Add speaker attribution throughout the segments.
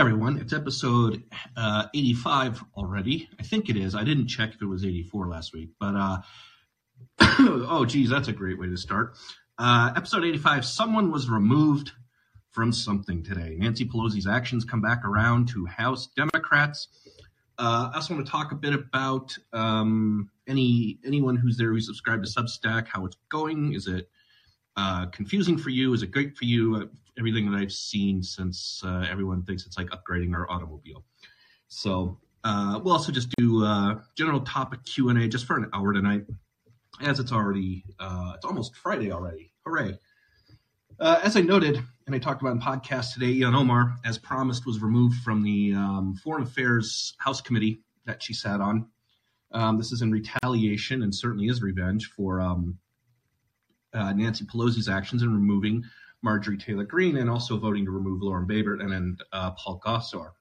Speaker 1: everyone. It's episode uh, 85 already. I think it is. I didn't check if it was 84 last week, but uh, oh, geez, that's a great way to start. Uh, episode 85 Someone was removed from something today. Nancy Pelosi's actions come back around to House Democrats. Uh, I also want to talk a bit about um, any anyone who's there who subscribed to Substack, how it's going. Is it uh, confusing for you? Is it great for you? Uh, everything that I've seen since uh, everyone thinks it's like upgrading our automobile. So uh, we'll also just do general topic Q and A just for an hour tonight, as it's already uh, it's almost Friday already. Hooray! as I noted, and I talked about in podcast today, Ilhan Omar, as promised, was removed from the um, Foreign Affairs House Committee that she sat on. Um, this is in retaliation and certainly is revenge for um, uh, Nancy Pelosi's actions in removing Marjorie Taylor Greene and also voting to remove Lauren Boebert and then uh, Paul Gosar.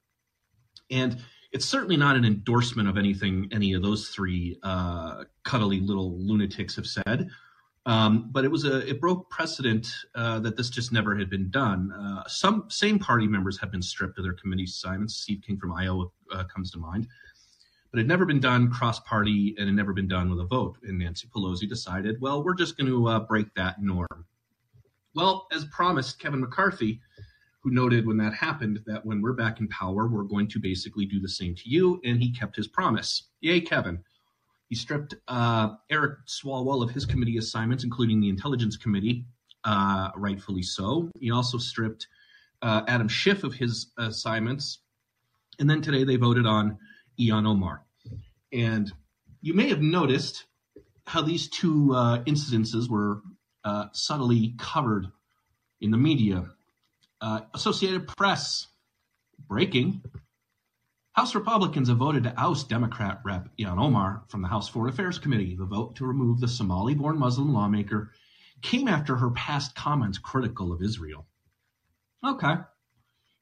Speaker 1: And it's certainly not an endorsement of anything any of those three uh, cuddly little lunatics have said. Um, but it was a it broke precedent uh, that this just never had been done. Uh, some same party members have been stripped of their committee assignments. Steve King from Iowa uh, comes to mind but it had never been done cross party and had never been done with a vote. And Nancy Pelosi decided, well, we're just going to uh, break that norm. Well, as promised, Kevin McCarthy, who noted when that happened that when we're back in power, we're going to basically do the same to you. And he kept his promise. Yay, Kevin. He stripped uh, Eric Swalwell of his committee assignments, including the Intelligence Committee, uh, rightfully so. He also stripped uh, Adam Schiff of his assignments. And then today they voted on Ilhan Omar. And you may have noticed how these two uh, incidences were uh, subtly covered in the media. Uh, Associated Press breaking. House Republicans have voted to oust Democrat Rep Ilhan Omar from the House Foreign Affairs Committee. The vote to remove the Somali born Muslim lawmaker came after her past comments critical of Israel. Okay.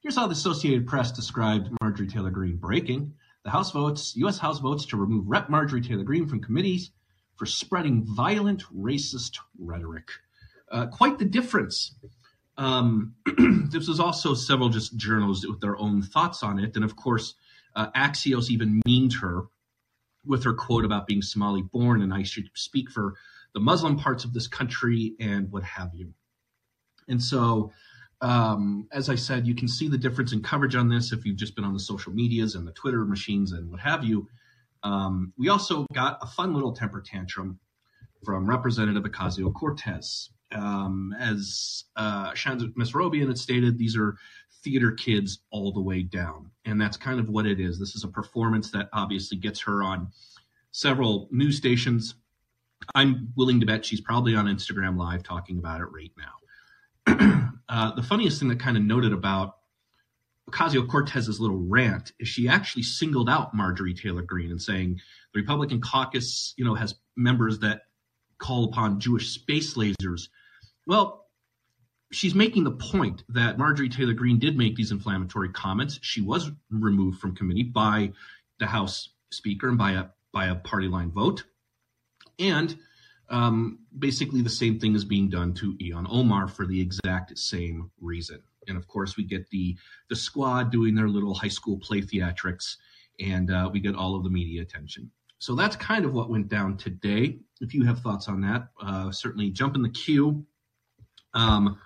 Speaker 1: Here's how the Associated Press described Marjorie Taylor Greene breaking. The House votes, U.S. House votes to remove Rep. Marjorie Taylor Greene from committees for spreading violent racist rhetoric. Uh, quite the difference. Um, this was also several just journalists with their own thoughts on it, and of course, uh, Axios even meaned her with her quote about being Somali born and I should speak for the Muslim parts of this country and what have you. And so um, as I said, you can see the difference in coverage on this if you've just been on the social medias and the Twitter machines and what have you. Um, we also got a fun little temper tantrum from Representative Ocasio Cortez. Um, as uh, Shanza Mesrobian had stated, these are theater kids all the way down. And that's kind of what it is. This is a performance that obviously gets her on several news stations. I'm willing to bet she's probably on Instagram Live talking about it right now. Uh, the funniest thing that kind of noted about Ocasio Cortez's little rant is she actually singled out Marjorie Taylor Greene and saying the Republican caucus, you know, has members that call upon Jewish space lasers. Well, she's making the point that Marjorie Taylor Greene did make these inflammatory comments. She was removed from committee by the House Speaker and by a by a party line vote. And um, basically, the same thing is being done to Ilhan Omar for the exact same reason. And of course, we get the the squad doing their little high school play theatrics, and uh, we get all of the media attention. So that's kind of what went down today. If you have thoughts on that, uh, certainly jump in the queue. Um,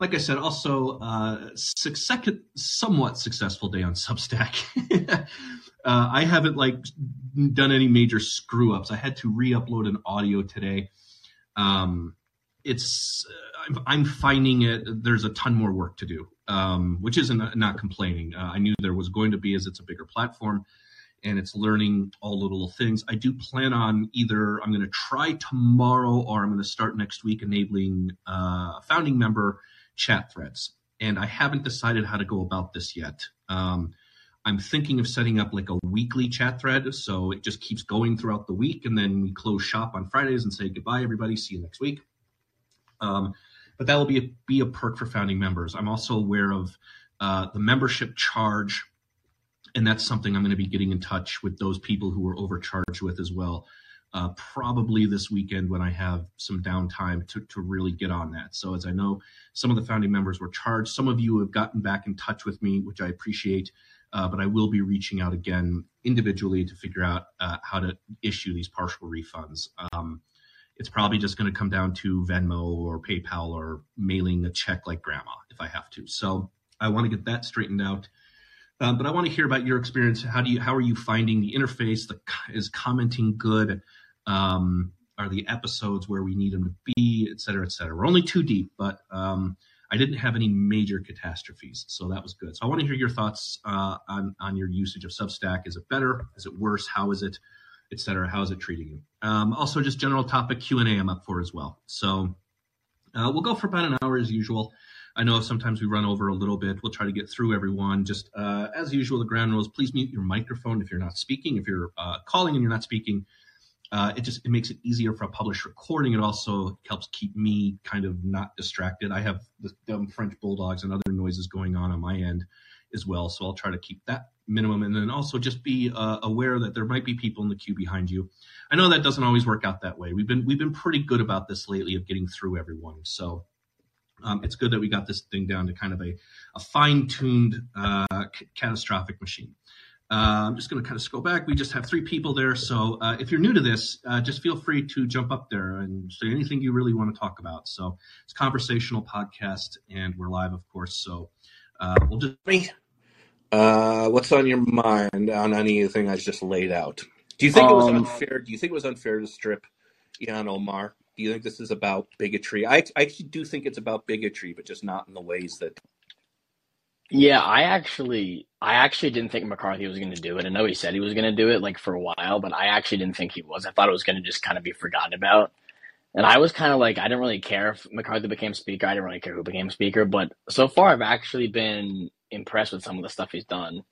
Speaker 1: like I said, also uh, success, somewhat successful day on Substack. uh, I haven't like done any major screw ups. I had to re-upload an audio today. Um, it's I'm, I'm, finding it. There's a ton more work to do, um, which isn't not complaining. Uh, I knew there was going to be as it's a bigger platform and it's learning all little things. I do plan on either I'm going to try tomorrow or I'm going to start next week enabling uh, founding member chat threads. And I haven't decided how to go about this yet. Um, I'm thinking of setting up like a weekly chat thread. So it just keeps going throughout the week. And then we close shop on Fridays and say goodbye, everybody. See you next week. Um, but that will be a, be a perk for founding members. I'm also aware of uh, the membership charge. And that's something I'm going to be getting in touch with those people who are overcharged with as well.
Speaker 2: uh, probably this weekend when I have some downtime to, to really get on that. So, as I know, some of the founding members were charged. Some of you have gotten back in touch with me, which I appreciate. Uh, but I will be reaching out again individually to figure out uh, how to issue these partial refunds. Um, it's probably just going to come down to Venmo or PayPal or mailing a check like grandma if I have to. So I want to get that straightened out. Um, but I want to hear about your experience. How do you how are you finding the interface? The is commenting good? Um, are the episodes where we need them to be, et cetera, et cetera? We're only too deep, but um, I didn't have any major catastrophes, so that was good. So I want to hear your thoughts uh, on on your usage of Substack. Is it better? Is it worse? How is it, et cetera? How is it treating you? Um, also, just general topic Q and A. I'm up for as well. So uh, we'll go for about an hour as usual. I know sometimes we run over a little bit. We'll try to get through everyone. Just uh, as usual, the ground rules. Please mute your microphone if you're not speaking. If you're uh, calling and you're not speaking, uh, it just it makes it easier for a published recording. It also helps keep me kind of not distracted. I have the dumb French bulldogs and other noises going on on my end as well, so I'll try to keep that minimum. And then also just be uh, aware that there might be people in the queue behind you. I know that doesn't always work out that way. We've been we've been pretty good about this lately of getting through everyone. So um, it's good that we got this thing down to kind of a, a fine tuned uh, c- catastrophic machine. Uh, I'm just going to kind of scroll back. We just have three people there. So uh, if you're new to this, uh, just feel free to jump up there and say anything you really want to talk about. So it's a conversational podcast, and we're live, of course. So uh, we'll just.
Speaker 1: Uh, what's on your mind on anything I just laid out? Do you think it was
Speaker 3: Um,
Speaker 1: unfair? Do you think it was unfair to strip Ilhan Omar? Do you think this is about bigotry? I, I actually do think it's about bigotry, but just not in the ways that.
Speaker 3: Yeah, I actually, I actually didn't think McCarthy was going to do it. I know he said he was going to do it like for a while, but I actually didn't think he was. I thought it was going to just kind of be forgotten about. And I was kind of like, I didn't really care if McCarthy became speaker. I didn't really care who became speaker. But so far, I've actually been impressed with some of the stuff he's done.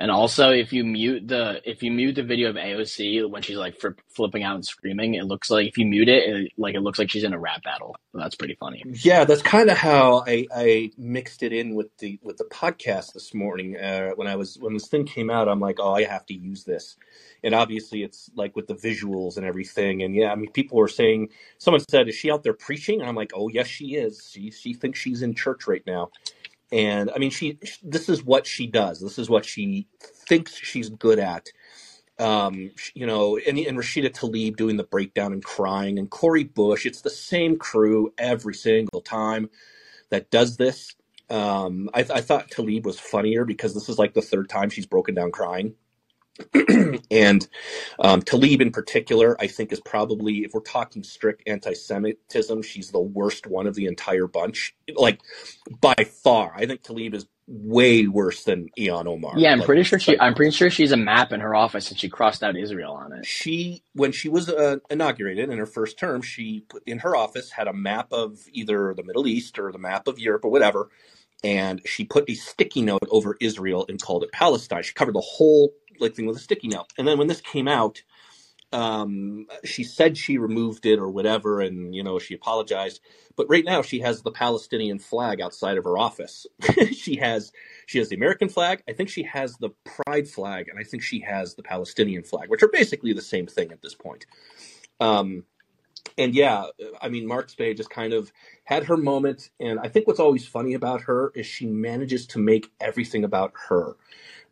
Speaker 3: And also, if you mute the if you mute the video of AOC when she's like fr- flipping out and screaming, it looks like if you mute it, it, like it looks like she's in a rap battle. That's pretty funny.
Speaker 1: Yeah, that's kind of how I, I mixed it in with the with the podcast this morning. Uh, when I was when this thing came out, I'm like, oh, I have to use this, and obviously it's like with the visuals and everything. And yeah, I mean, people were saying, someone said, is she out there preaching? And I'm like, oh yes, she is. She she thinks she's in church right now. And I mean, she this is what she does. This is what she thinks she's good at. Um, you know, and, and Rashida Tlaib doing the breakdown and crying, and Cori Bush. It's the same crew every single time that does this. Um, I, I thought Tlaib was funnier because this is like the third time she's broken down crying. and um, Tlaib in particular, I think, is probably, if we're talking strict anti Semitism, she's the worst one of the entire bunch. Like, by far. I think Tlaib is way worse than Ilhan Omar.
Speaker 3: Yeah, I'm
Speaker 1: Like,
Speaker 3: pretty sure she.
Speaker 1: like,
Speaker 3: I'm pretty sure she's a map in her office, and she crossed out Israel on it.
Speaker 1: she when she was uh, inaugurated in her first term she put in her office had a map of either the middle east or the map of europe or whatever and she put a sticky note over israel and called it palestine she covered the whole like thing with a sticky note and then when this came out um she said she removed it or whatever and you know she apologized. But right now she has the palestinian flag outside of her office. She has she has the american flag. I think she has the pride flag and i think she has the palestinian flag which are basically the same thing at this point. Um and yeah i mean mark spade just kind of had her moment and i think what's always funny about her is she manages to make everything about her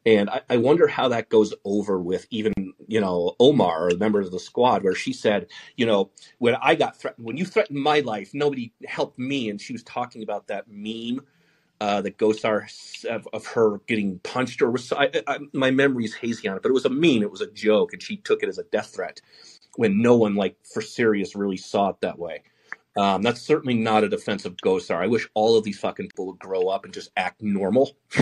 Speaker 1: and I, I wonder how that goes over with even, you know, Omar or the members of the squad, where she said, you know, when I got threatened, when you threatened my life, nobody helped me. And she was talking about that meme uh, that Gosar of, of her getting punched or was, I, I, my memory is hazy on it, but it was a meme. It was a joke, and she took it as a death threat when no one, like for serious, really saw it that way. Um, that's certainly not a defense of Gosar. I wish all of these fucking people would grow up and just act normal.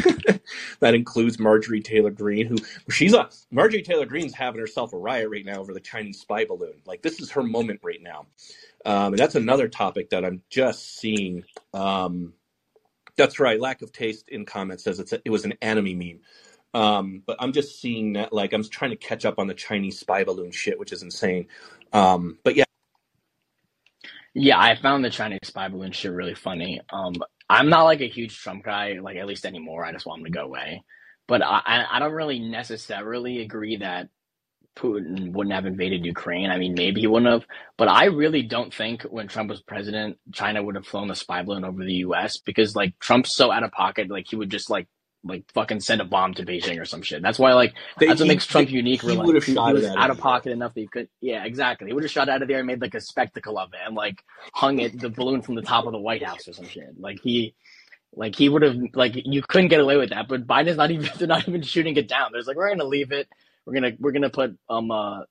Speaker 1: that includes Marjorie Taylor Greene, who she's a Marjorie Taylor Greene's having herself a riot right now over the Chinese spy balloon. Like this is her moment right now, um, and that's another topic that I'm just seeing. Um, that's right. Lack of taste in comments says it's a, it was an enemy meme. Um, but I'm just seeing that like I'm trying to catch up on the Chinese spy balloon shit, which is insane. Um, but yeah.
Speaker 3: Yeah, I found the Chinese spy balloon shit really funny. Um, I'm not like a huge Trump guy, like at least anymore. I just want him to go away. But I, I don't really necessarily agree that Putin wouldn't have invaded Ukraine. I mean, maybe he wouldn't have, but I really don't think when Trump was president, China would have flown the spy balloon over the U.S. because like Trump's so out of pocket, like he would just like like fucking send a bomb to Beijing or some shit. That's why like
Speaker 1: They-
Speaker 3: that's what
Speaker 1: he-
Speaker 3: makes Trump
Speaker 1: he-
Speaker 3: unique.
Speaker 1: he
Speaker 3: like,
Speaker 1: would have
Speaker 3: he,
Speaker 1: shot
Speaker 3: was
Speaker 1: it out of
Speaker 3: out of
Speaker 1: the
Speaker 3: pocket enough that he could. Yeah, exactly. He would have shot out of there and made like a spectacle of it and like hung it the balloon from the top of the White House or some shit. Like he. Like he would have, like you couldn't get away with that, but Biden's not even. They're not even shooting it down. There's like we're gonna leave it. We're gonna we're gonna put um uh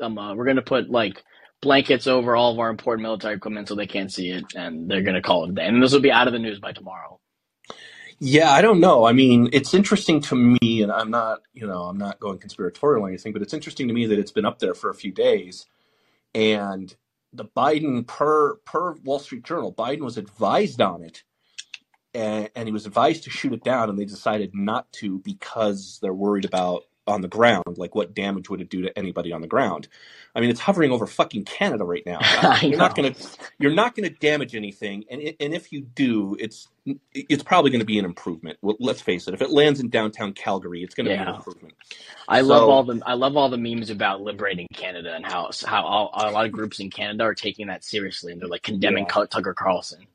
Speaker 3: um uh, we're gonna put like blankets over all of our important military equipment so they can't see it, and they're gonna call it a day. And this will be out of the news by tomorrow.
Speaker 1: Yeah, I don't know. I mean, it's interesting to me, and I'm not, you know, I'm not going conspiratorial or anything, but it's interesting to me that it's been up there for a few days, and the Biden per per Wall Street Journal, Biden was advised on it, and, and he was advised to shoot it down, and they decided not to because they're worried about on the ground, like what damage would it do to anybody on the ground? I mean, it's hovering over fucking Canada right now. You're not gonna you're not going to damage anything, and and if you do, it's it's probably going to be an improvement. Well, let's face it. If it lands in downtown Calgary, it's going to be an improvement.
Speaker 3: I love all the I love all the memes about liberating Canada and how how all, a lot of groups in Canada are taking that seriously and they're like condemning
Speaker 1: Yeah.
Speaker 3: Tucker Carlson.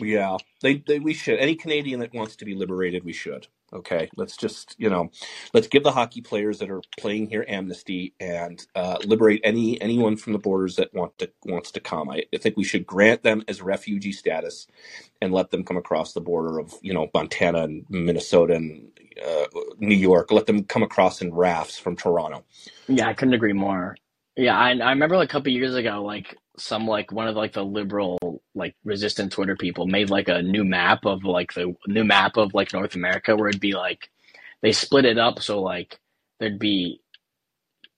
Speaker 1: Yeah, they, they we should. Any Canadian that wants to be liberated, we should. Okay, let's just you know, let's give the hockey players that are playing here amnesty and uh, liberate any anyone from the borders that want to wants to come. I, I think we should grant them as refugee status and let them come across the border of you know Montana and Minnesota and uh, New York. Let them come across in rafts from Toronto.
Speaker 3: Yeah, I couldn't agree more. Yeah, I I remember a couple years ago, like some like one of like the liberal like resistant Twitter people made like a new map of like the new map of like North America where it'd be like they split it up so like there'd be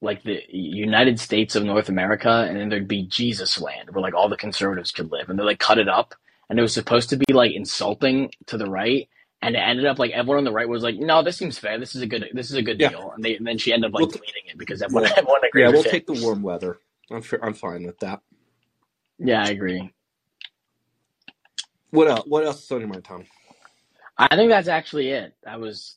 Speaker 3: like the United States of North America and then there'd be Jesus land where like all the conservatives could live and they like cut it up and it was supposed to be like insulting to the right and it ended up like everyone on the right was like no this seems fair this is a good this is a good
Speaker 1: Yeah.
Speaker 3: deal and they and then she ended up like
Speaker 1: We'll-
Speaker 3: deleting it because everyone
Speaker 1: Well,
Speaker 3: everyone agreed
Speaker 1: Yeah, we'll
Speaker 3: it.
Speaker 1: take the warm weather. I'm sure, I'm fine with that.
Speaker 3: Yeah, I agree.
Speaker 1: What else? What else is on your mind, Tom?
Speaker 3: I think that's actually it. I was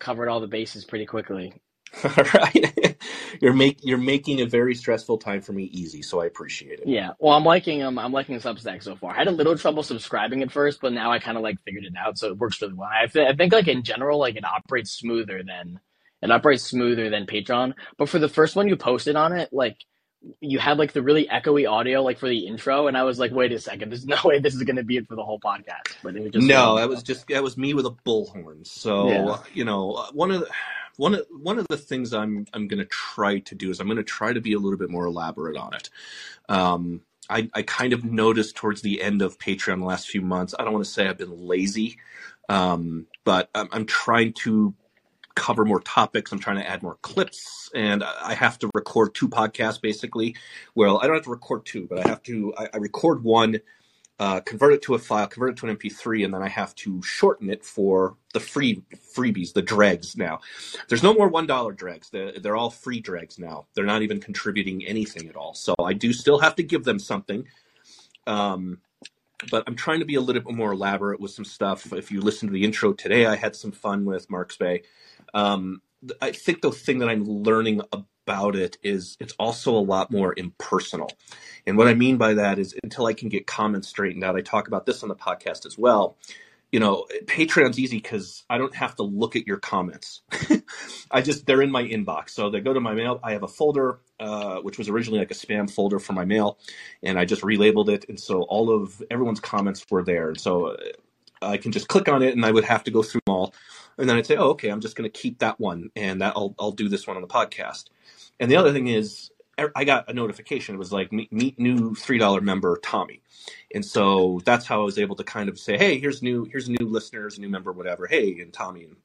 Speaker 3: covered all the bases pretty quickly.
Speaker 1: All right, you're make you're making a very stressful time for me easy, so I appreciate it.
Speaker 3: Yeah. Well, I'm liking um I'm liking Substack so far. I had a little trouble subscribing at first, but now I kind of like figured it out, so it works really well. I, th- I think like in general, like it operates smoother than it operates smoother than Patreon. But for the first one you posted on it, like you had like the really echoey audio like for the intro, and I was like, wait a second, there's no way this is gonna be it for the whole podcast. But it was just
Speaker 1: no, that was just that was me with a bullhorn. So
Speaker 3: Yeah.
Speaker 1: you know, one of the one of one of the things I'm I'm going to try to do is I'm going to try to be a little bit more elaborate on it. Um, I I kind of noticed towards the end of Patreon the last few months. I don't want to say I've been lazy, um, but I'm, I'm trying to cover more topics. I'm trying to add more clips, and I have to record two podcasts basically. Well, I don't have to record two, but I have to. I, I record one, uh, convert it to a file, convert it to an MP3, and then I have to shorten it for the free freebies, the dregs. Now, there's no more one dollar dregs. They're, they're all free dregs now. They're not even contributing anything at all. So I do still have to give them something. Um, but I'm trying to be a little bit more elaborate with some stuff. If you listen to the intro today, I had some fun with Marks Bay. Um, I think the thing that I'm learning about it is it's also a lot more impersonal. And what I mean by that is until I can get comments straightened out, I talk about this on the podcast as well. You know, Patreon's easy because I don't have to look at your comments. I just, they're in my inbox. So they go to my mail. I have a folder, uh, which was originally like a spam folder for my mail, and I just relabeled it. And so all of everyone's comments were there. And so uh, I can just click on it and I would have to go through them all. And then I'd say, oh, okay, I'm just going to keep that one and that I'll, I'll do this one on the podcast. And the other thing is, I got a notification. It was like meet, meet new three dollar member Tommy, and so that's how I was able to kind of say, hey, here's new, here's new listeners, new member, whatever. Hey, and Tommy. And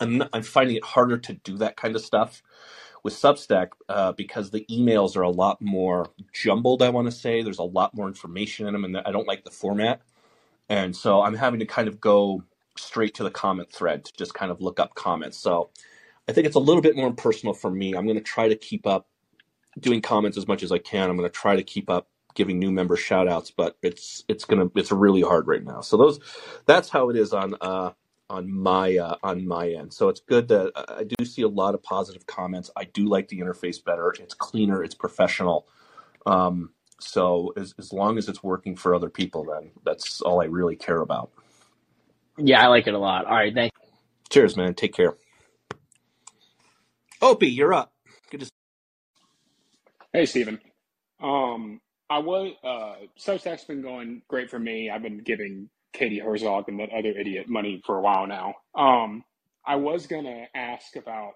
Speaker 1: I'm not, I'm finding it harder to do that kind of stuff with Substack uh, because the emails are a lot more jumbled. I want to say there's a lot more information in them, and I don't like the format. And so I'm having to kind of go straight to the comment thread to just kind of look up comments. So I think it's a little bit more personal for me. I'm going to try to keep up doing comments as much as I can. I'm going to try to keep up giving new member shout outs, but it's it's going to it's really hard right now. So those that's how it is on uh on my uh, on my end. So it's good that I do see a lot of positive comments. I do like the interface better. It's cleaner. It's professional. Um, so as as long as it's working for other people, then that's all I really care about.
Speaker 3: Yeah, I like it a lot. All right, thank.
Speaker 1: Cheers, man. Take care. Opie, you're up. Good to.
Speaker 4: Hey, Stephen. Um, I was uh, Substack's been going great for me. I've been giving Katie Herzog and that other idiot money for a while now. Um, I was gonna ask about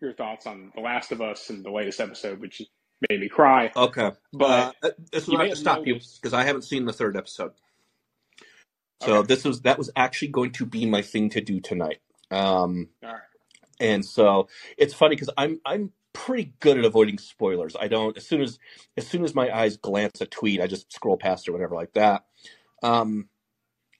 Speaker 4: your thoughts on The Last of Us and the latest episode, which made me cry.
Speaker 1: Okay,
Speaker 4: But
Speaker 1: uh, this
Speaker 4: you
Speaker 1: where I have to
Speaker 4: have
Speaker 1: stop you because I haven't seen the third episode. So
Speaker 4: Okay,
Speaker 1: this was that was actually going to be my thing to do tonight. Um,
Speaker 4: all right.
Speaker 1: and so it's funny because I'm I'm pretty good at avoiding spoilers. I don't as soon as as soon as my eyes glance a tweet, I just scroll past or whatever like that. Um,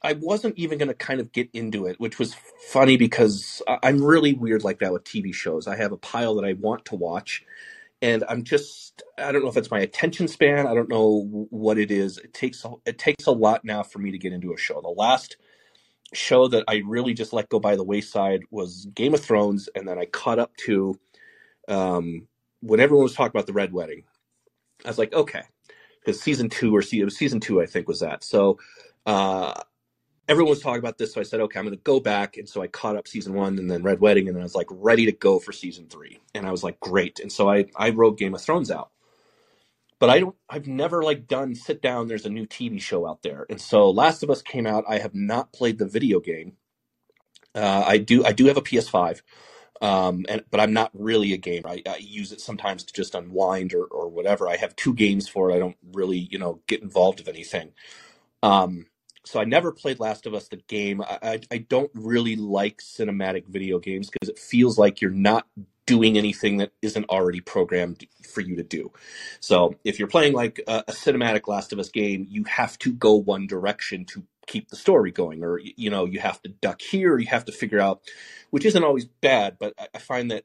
Speaker 1: I wasn't even going to kind of get into it, which was funny because I'm really weird like that with TV shows. I have a pile that I want to watch, and I'm just I don't know if it's my attention span. I don't know what it is. It takes a, it takes a lot now for me to get into a show. The last show that I really just let go by the wayside was Game of Thrones, and then I caught up to um, when everyone was talking about the Red Wedding. I was like, okay, because season two or season two, I think was that. So uh, everyone was talking about this, so I said, okay, I'm going to go back, and so I caught up season one and then Red Wedding, and then I was like ready to go for season three, and I was like, great, and so I I wrote Game of Thrones out but I don't I've never like done sit down there's a new TV show out there. And so Last of Us came out. I have not played the video game. Uh, I do I do have a PS5. Um, and but I'm not really a gamer. I, I use it sometimes to just unwind or, or whatever. I have two games for it. I don't really, you know, get involved with anything. Um, so I never played Last of Us the game. I, I, don't really like cinematic video games because it feels like you're not doing anything that isn't already programmed for you to do. So if you're playing like a, a cinematic Last of Us game, you have to go one direction to keep the story going, or you know, you have to duck here, or you have to figure out, which isn't always bad, but I, I find that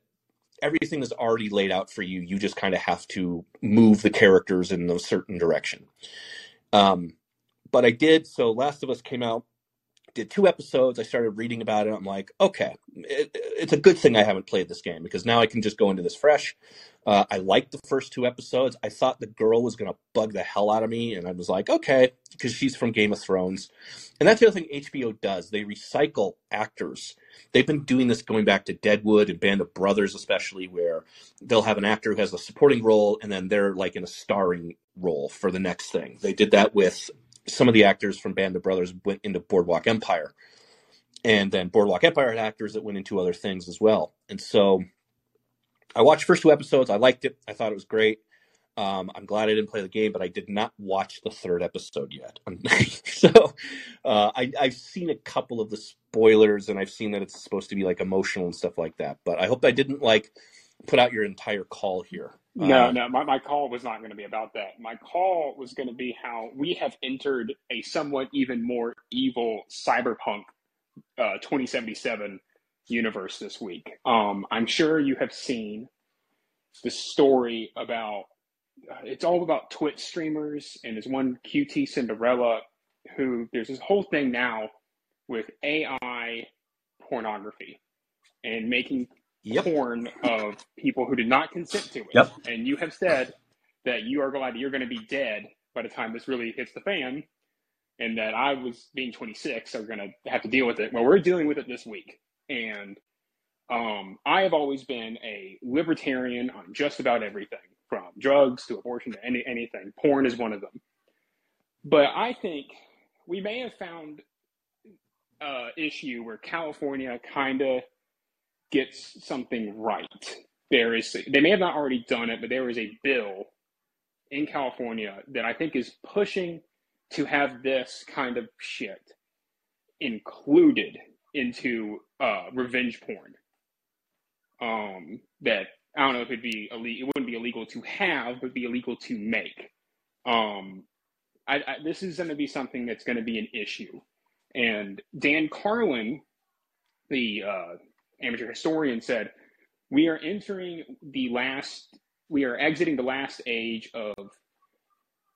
Speaker 1: everything is already laid out for you. You just kind of have to move the characters in a certain direction. Um, but I did. So Last of Us came out, did two episodes. I started reading about it. I'm like, okay, it, it's a good thing I haven't played this game because now I can just go into this fresh. Uh, I liked the first two episodes. I thought the girl was going to bug the hell out of me, and I was like, okay, because she's from Game of Thrones. And that's the other thing HBO does. They recycle actors. They've been doing this going back to Deadwood and Band of Brothers, especially, where they'll have an actor who has a supporting role, and then they're like in a starring role for the next thing. They did that with some of the actors from Band of Brothers went into Boardwalk Empire. And then Boardwalk Empire had actors that went into other things as well. And so I watched first two episodes. I liked it. I thought it was great. Um, I'm glad I didn't play the game, but I did not watch the third episode yet. so uh, I, I've seen a couple of the spoilers, and I've seen that it's supposed to be like emotional and stuff like that. But I hope I didn't like put out your entire call here.
Speaker 4: No,
Speaker 1: Uh,
Speaker 4: no, my, my call was not going to be about that. My call was going to be how we have entered a somewhat even more evil cyberpunk uh, 2077 universe this week. Um, I'm sure you have seen the story about uh, it's all about Twitch streamers, and there's one QTCinderella who there's this whole thing now with AI pornography and making
Speaker 1: yep.
Speaker 4: porn of people who did not consent to it.
Speaker 1: Yep.
Speaker 4: And you have said that you are glad you're going to be dead by the time this really hits the fan, and that I was being 26, so we're going to have to deal with it. Well, we're dealing with it this week, and um, I have always been a libertarian on just about everything, from drugs to abortion to any anything. Porn is one of them. But I think we may have found uh, issue where California kind of gets something right. There is they may have not already done it, but there is a bill in California that I think is pushing to have this kind of shit included into uh, revenge porn. Um, that I don't know if it'd be illegal. It wouldn't be illegal to have, but be illegal to make. Um, I, I, this is going to be something that's going to be an issue. And Dan Carlin, the uh, amateur historian, said, We are entering the last, we are exiting the last age of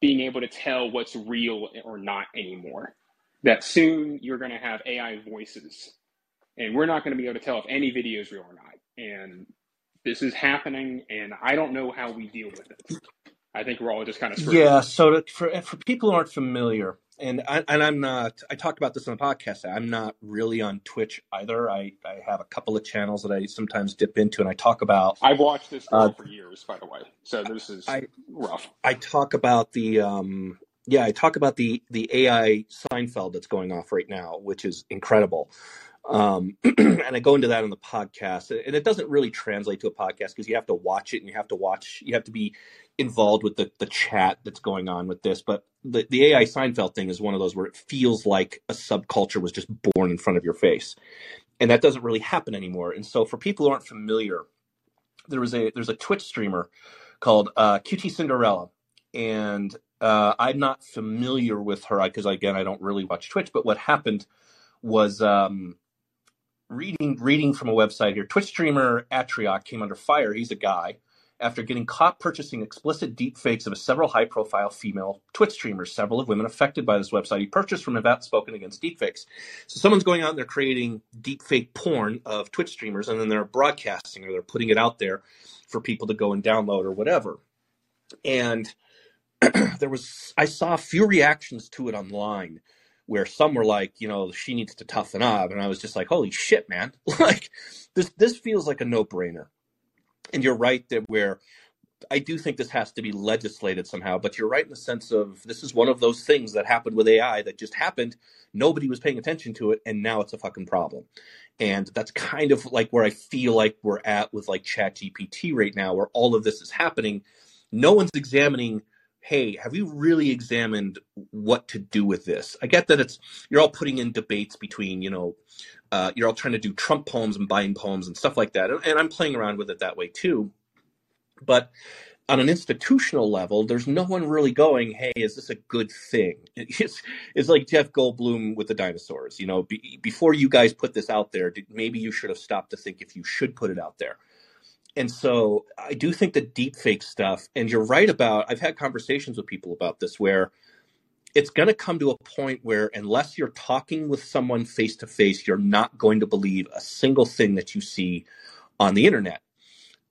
Speaker 4: being able to tell what's real or not anymore. That soon you're going to have AI voices and we're not going to be able to tell if any video is real or not. And this is happening, and I don't know how we deal with it. I think we're all just kind of screwed.
Speaker 1: Yeah. So to, for for people who aren't familiar, and I, and I'm not. I talk about this on the podcast. I'm not really on Twitch either. I I have a couple of channels that I sometimes dip into, and I talk about.
Speaker 4: I've watched this
Speaker 1: Uh,
Speaker 4: for years, by the way. So this is
Speaker 1: I
Speaker 4: rough.
Speaker 1: I talk about the um yeah I talk about the the AI Seinfeld that's going off right now, which is incredible. Um, and I go into that on the podcast, and it doesn't really translate to a podcast because you have to watch it and you have to watch, you have to be involved with the, the chat that's going on with this. But the, the AI Seinfeld thing is one of those where it feels like a subculture was just born in front of your face. And that doesn't really happen anymore. And so for people who aren't familiar, there was a there's a Twitch streamer called uh, QTCinderella, and uh, I'm not familiar with her because again I don't really watch Twitch. But what happened was um, reading reading from a website here. Twitch streamer Atrioc came under fire. He's a guy after getting caught purchasing explicit deepfakes of several high-profile female Twitch streamers. Several of women affected by this website he purchased from Event Spoken Against Deepfakes. So someone's going out and they're creating porn of Twitch streamers, and then they're broadcasting or they're putting it out there for people to go and download or whatever. And there was I saw a few reactions to it online where some were like, you know, she needs to toughen up, and I was just like, holy shit, man! like this this feels like a no brainer. And you're right that where I do think this has to be legislated somehow, but you're right in the sense of this is one of those things that happened with AI that just happened. Nobody was paying attention to it, and now it's a fucking problem. And that's kind of like where I feel like we're at with like ChatGPT right now, where all of this is happening. No one's examining, hey, have you really examined what to do with this? I get that it's you're all putting in debates between, you know, uh, you're all trying to do Trump poems and Biden poems and stuff like that, and, and I'm playing around with it that way too. But on an institutional level, there's no one really going, "Hey, is this a good thing?" It's it's like Jeff Goldblum with the dinosaurs. You know, be, before you guys put this out there, maybe you should have stopped to think if you should put it out there. And so I do think the deepfake stuff, and you're right about. I've had conversations with people about this where it's going to come to a point where unless you're talking with someone face to face, you're not going to believe a single thing that you see on the internet.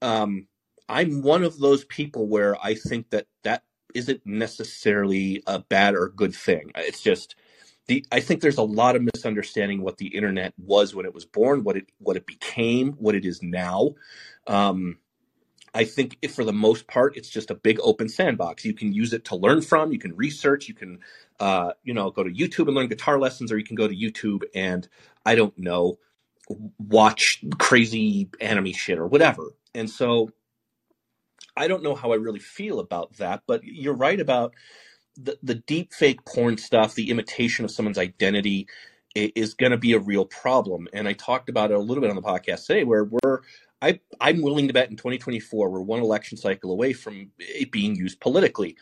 Speaker 1: Um, I'm one of those people where I think that that isn't necessarily a bad or good thing. It's just the I think there's a lot of misunderstanding what the internet was when it was born, what it what it became, what it is now. Um, I think if for the most part, it's just a big open sandbox. You can use it to learn from. You can research. You can, uh, you know, go to YouTube and learn guitar lessons, or you can go to YouTube and I don't know, watch crazy anime shit or whatever. And so I don't know how I really feel about that, but you're right about the the deep fake porn stuff, the imitation of someone's identity is going to be a real problem. And I talked about it a little bit on the podcast today, where we're I I'm willing to bet in 2024 we're one election cycle away from it being used politically,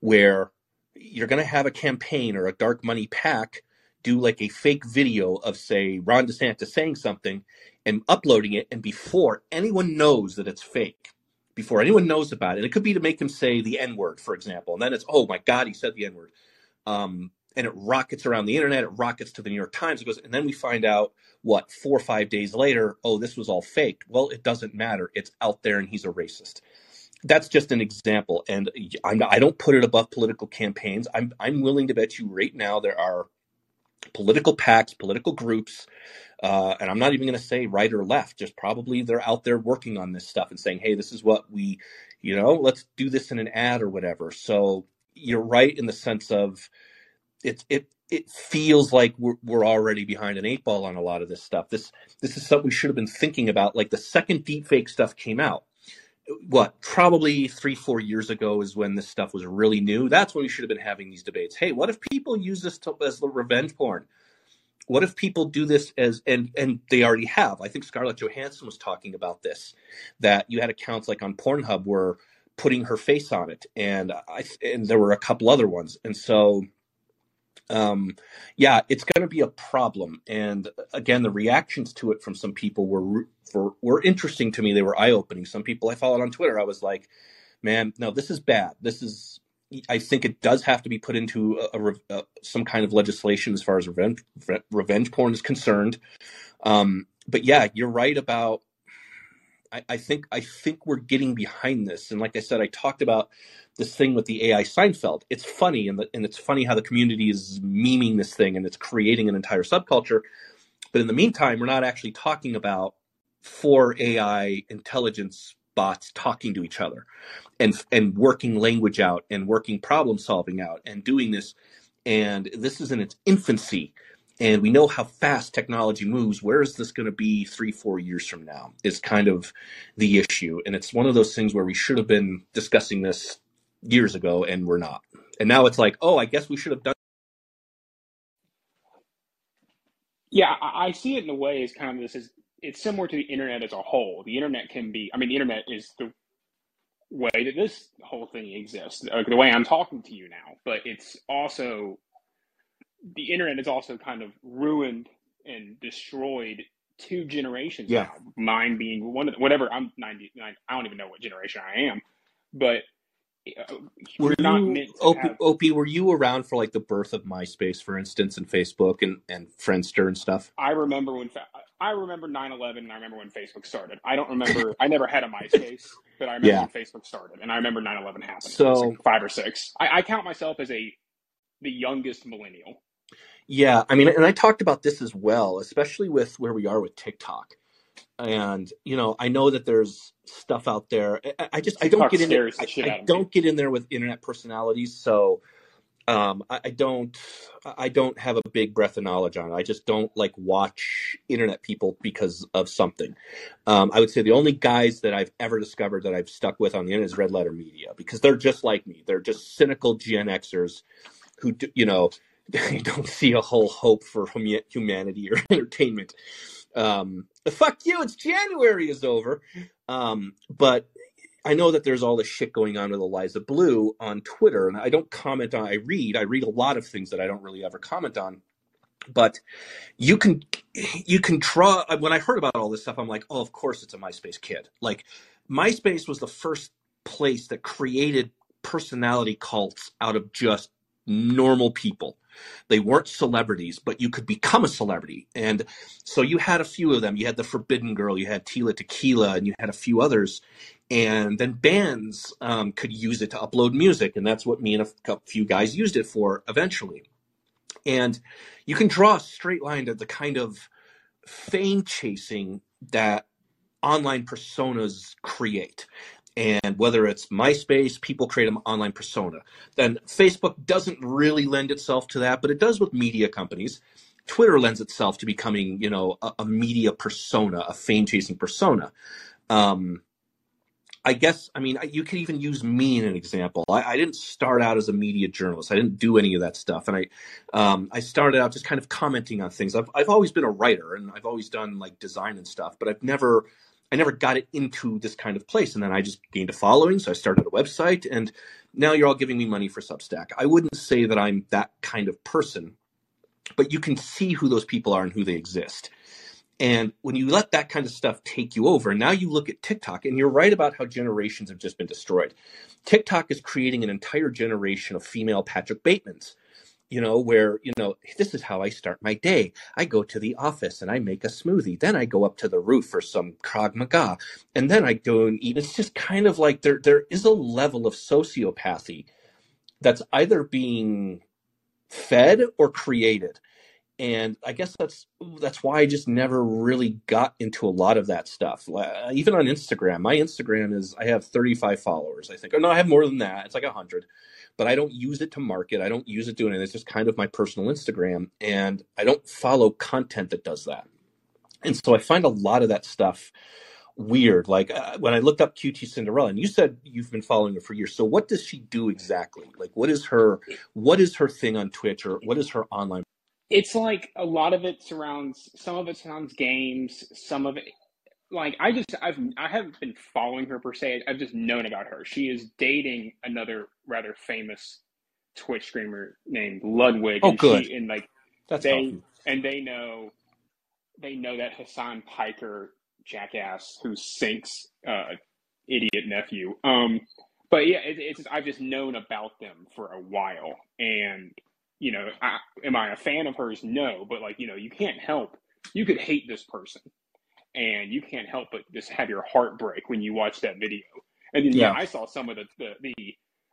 Speaker 1: where you're going to have a campaign or a dark money PAC do like a fake video of say Ron DeSantis saying something and uploading it, and before anyone knows that it's fake, before anyone knows about it, it could be to make them say the N word, for example, and then it's oh my god, he said the N word, um, and it rockets around the internet, it rockets to the New York Times, it goes, and then we find out what four or five days later, oh this was all faked. Well, it doesn't matter, it's out there, and he's a racist. That's just an example, and I'm, I don't put it above political campaigns. I'm I'm willing to bet you right now there are political PACs, political groups, uh, and I'm not even going to say right or left. Just probably they're out there working on this stuff and saying, "Hey, this is what we, you know, let's do this in an ad or whatever." So you're right in the sense of it. It it feels like we're we're already behind an eight ball on a lot of this stuff. This this is something we should have been thinking about. Like the second deepfake stuff came out, what probably three four years ago is when this stuff was really new. That's when we should have been having these debates. Hey, what if people use this to, as the revenge porn? what if people do this as and and they already have i think scarlett johansson was talking about this that you had accounts like on pornhub were putting her face on it and i and there were a couple other ones and so um yeah it's going to be a problem and again the reactions to it from some people were for were interesting to me they were eye-opening some people i followed on twitter i was like man no this is bad this is I think it does have to be put into a, a, a, some kind of legislation as far as revenge, revenge porn is concerned. Um, but yeah, you're right about. I, I think I think we're getting behind this, and like I said, I talked about this thing with the AI Seinfeld. It's funny, and the, and it's funny how the community is memeing this thing, and it's creating an entire subculture. But in the meantime, we're not actually talking about four AI intelligence bots talking to each other and and working language out and working problem solving out and doing this and this is in its infancy and we know how fast technology moves where is this going to be three four years from now is kind of the issue and it's one of those things where we should have been discussing this years ago and we're not and now it's like oh i guess we should have done
Speaker 4: Yeah, I, see it in a way as kind of this is it's similar to the internet as a whole. The internet can be, I mean, the internet is the way that this whole thing exists, like the way I'm talking to you now. But it's also the internet has also kind of ruined and destroyed two generations
Speaker 1: yeah
Speaker 4: now. Mine being one of the, whatever. I'm 99. I don't even know what generation I am, but uh,
Speaker 1: were you
Speaker 4: meant to
Speaker 1: op,
Speaker 4: have.
Speaker 1: op were you around for like the birth of myspace for instance and facebook and and friendster and stuff
Speaker 4: I remember when I remember 9/11 and I remember when Facebook started. I don't remember. I never had a MySpace, but I remember
Speaker 1: yeah
Speaker 4: when Facebook started, and I remember 9/11 happening. I was
Speaker 1: so
Speaker 4: like five or six. I, I count myself as a the youngest millennial.
Speaker 1: Yeah, I mean, and I talked about this as well, especially with where we are with TikTok. And you know, I know that there's stuff out there. I, I just I don't
Speaker 4: TikTok
Speaker 1: get in there.
Speaker 4: the
Speaker 1: I, I
Speaker 4: out of me.
Speaker 1: don't get in there with internet personalities, so um, I, I don't I don't have a big breadth of knowledge on it. I just don't like watch internet people because of something. Um, I would say the only guys that I've ever discovered that I've stuck with on the internet is Red Letter Media because they're just like me. They're just cynical Gen Xers who do, you know they don't see a whole hope for hum- humanity or entertainment. Um, fuck you! It's January is over. Um, but I know that there's all this shit going on with Eliza Bleu on Twitter, and I don't comment on. I read. I read a lot of things that I don't really ever comment on. But you can you can draw. When I heard about all this stuff, I'm like, oh, of course it's a MySpace kid. Like MySpace was the first place that created personality cults out of just normal people. They weren't celebrities, but you could become a celebrity. And so you had a few of them. You had the Forbidden Girl, you had Tila Tequila, and you had a few others. And then bands um, could use it to upload music, and that's what me and a few guys used it for eventually. And you can draw a straight line to the kind of fame chasing that online personas create. And whether it's MySpace, people create an online persona. Then Facebook doesn't really lend itself to that, but it does with media companies. Twitter lends itself to becoming, you know, a, a media persona, a fame chasing persona. Um, I guess, I mean, you could even use me in an example. I, I didn't start out as a media journalist. I didn't do any of that stuff. And I, um, I started out just kind of commenting on things. I've, I've always been a writer and I've always done like design and stuff, but I've never, I never got it into this kind of place. And then I just gained a following. So I started a website and now you're all giving me money for Substack. I wouldn't say that I'm that kind of person, but you can see who those people are and who they exist. And when you let that kind of stuff take you over, now you look at TikTok, and you're right about how generations have just been destroyed. TikTok is creating an entire generation of female Patrick Batemans, you know, where, you know, this is how I start my day. I go to the office and I make a smoothie. Then I go up to the roof for some Krav Maga. And then I go and eat. It's just kind of like there there is a level of sociopathy that's either being fed or created and I guess that's that's why I just never really got into a lot of that stuff. Even on Instagram, my Instagram is I have 35 followers, I think. Or no, I have more than that. It's like 100. But I don't use it to market. I don't use it doing it. It's just kind of my personal Instagram and I don't follow content that does that. And so I find a lot of that stuff weird. Like uh, when I looked up QTCinderella and you said you've been following her for years. So what does she do exactly? Like what is her what is her thing on Twitch or what is her online
Speaker 4: It's like a lot of it surrounds. Some of it surrounds games. Some of it, like I just I've I haven't been following her per se. I've just known about her. She is dating another rather famous Twitch streamer named Ludwig,
Speaker 1: Oh
Speaker 4: and
Speaker 1: good.
Speaker 4: she and like
Speaker 1: That's
Speaker 4: they
Speaker 1: healthy.
Speaker 4: and they know they know that Hasan Piker jackass who sinks uh, idiot nephew. Um, but yeah, it, it's I've just known about them for a while, and you know, I, am I a fan of hers? No, but like you know, you can't help you could hate this person, and you can't help but just have your heart break when you watch that video. And then yeah,
Speaker 1: Yeah.
Speaker 4: I saw some of the the, the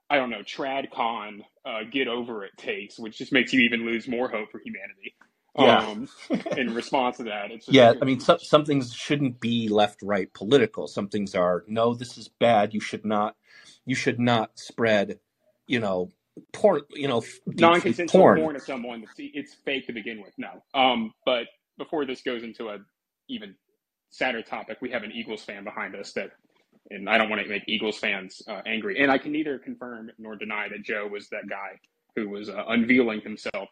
Speaker 4: I don't know TradCon uh, get over it takes, which just makes you even lose more hope for humanity.
Speaker 1: Yeah.
Speaker 4: Um, in response to that, it's
Speaker 1: Yeah, I mean, some, some things shouldn't be left, right, political. Some things are, no, this is bad. You should not, you should not spread, you know, porn, you know, f- deep fake
Speaker 4: non-consensual
Speaker 1: porn.
Speaker 4: porn. to someone that's it's fake to begin with. No. Um, but before this goes into a even sadder topic, we have an Eagles fan behind us that, and I don't want to make Eagles fans uh, angry. And I can neither confirm nor deny that Joe was that guy who was uh, unveiling himself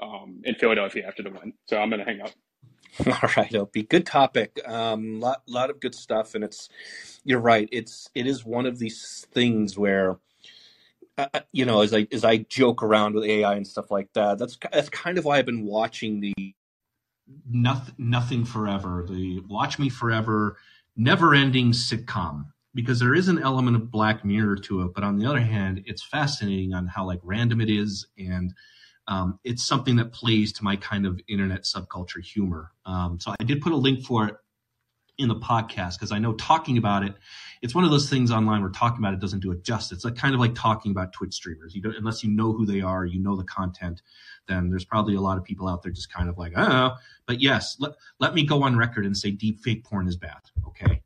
Speaker 4: um, in Philadelphia after the win. So I'm going to hang up.
Speaker 1: All right, Opie. Good topic. Um, lot lot of good stuff, and it's you're right. It's it is one of these things where, uh, uh, you know, as I as I joke around with AI and stuff like that. That's that's kind of why I've been watching the
Speaker 2: nothing, nothing forever. The Watch Me Forever, never-ending sitcom because there is an element of Black Mirror to it, but on the other hand, it's fascinating on how like random it is, and um, it's something that plays to my kind of internet subculture humor. Um, so I did put a link for it in the podcast because I know talking about it, it's one of those things online where talking about it doesn't do it justice. It's like kind of like talking about Twitch streamers. You don't unless you know who they are, you know the content. Then there's probably a lot of people out there just kind of like, oh. But yes, let let me go on record and say deep fake porn is bad. Okay.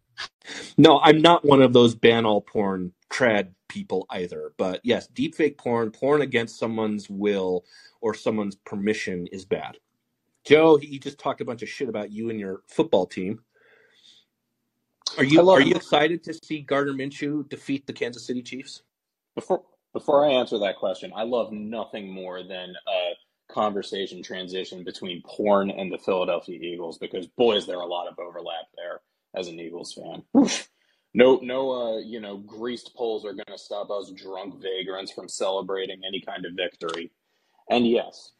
Speaker 1: No, I'm not one of those ban all porn trad people either. But yes, deep fake porn, porn against someone's will or someone's permission is bad. Joe, he just talked a bunch of shit about you and your football team. Are you
Speaker 5: love
Speaker 1: are you excited to see Gardner Minshew defeat the Kansas City Chiefs?
Speaker 5: before before I answer that question. I love nothing more than a conversation transition between porn and the Philadelphia Eagles because boy, is there a lot of overlap there as an Eagles fan. Oof. No, no, uh, you know, greased poles are going to stop us drunk vagrants from celebrating any kind of victory. And yes,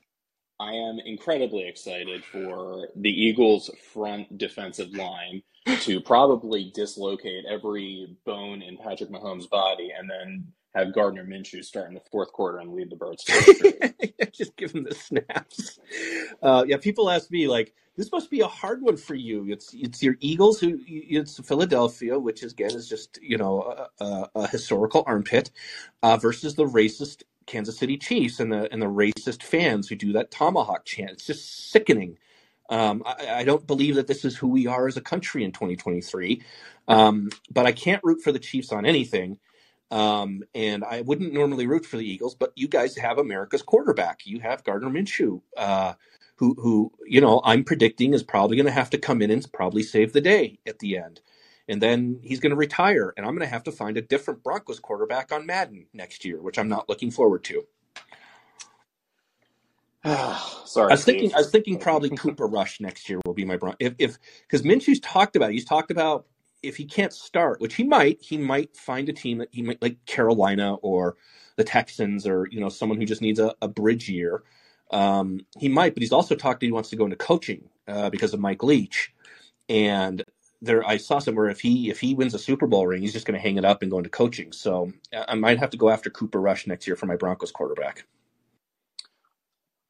Speaker 5: I am incredibly excited for the Eagles' front defensive line to probably dislocate every bone in Patrick Mahomes' body and then have Gardner Minshew start in the fourth quarter and lead the Birds
Speaker 1: just give him the snaps. Uh, yeah, people ask me like, this must be a hard one for you. It's it's your Eagles who it's Philadelphia, which is, again is just you know a, a, a historical armpit, uh, versus the racist Kansas City Chiefs and the and the racist fans who do that tomahawk chant. It's just sickening. Um, I, I don't believe that this is who we are as a country in 2023. Um, but I can't root for the Chiefs on anything. Um, and I wouldn't normally root for the Eagles, but you guys have America's quarterback. You have Gardner Minshew, uh, who, who, you know, I'm predicting is probably going to have to come in and probably save the day at the end. And then he's going to retire, and I'm going to have to find a different Broncos quarterback on Madden next year, which I'm not looking forward to.
Speaker 5: Sorry,
Speaker 1: I was thinking,
Speaker 5: Steve.
Speaker 1: I was thinking probably Cooper Rush next year will be my Bron. If, if, because Minshew's talked about, it. he's talked about if he can't start, which he might, he might find a team that he might like Carolina or the Texans or you know someone who just needs a, a bridge year. Um, he might, but he's also talked that he wants to go into coaching uh, because of Mike Leach. And there, I saw somewhere if he if he wins a Super Bowl ring, he's just going to hang it up and go into coaching. So I I might have to go after Cooper Rush next year for my Broncos quarterback.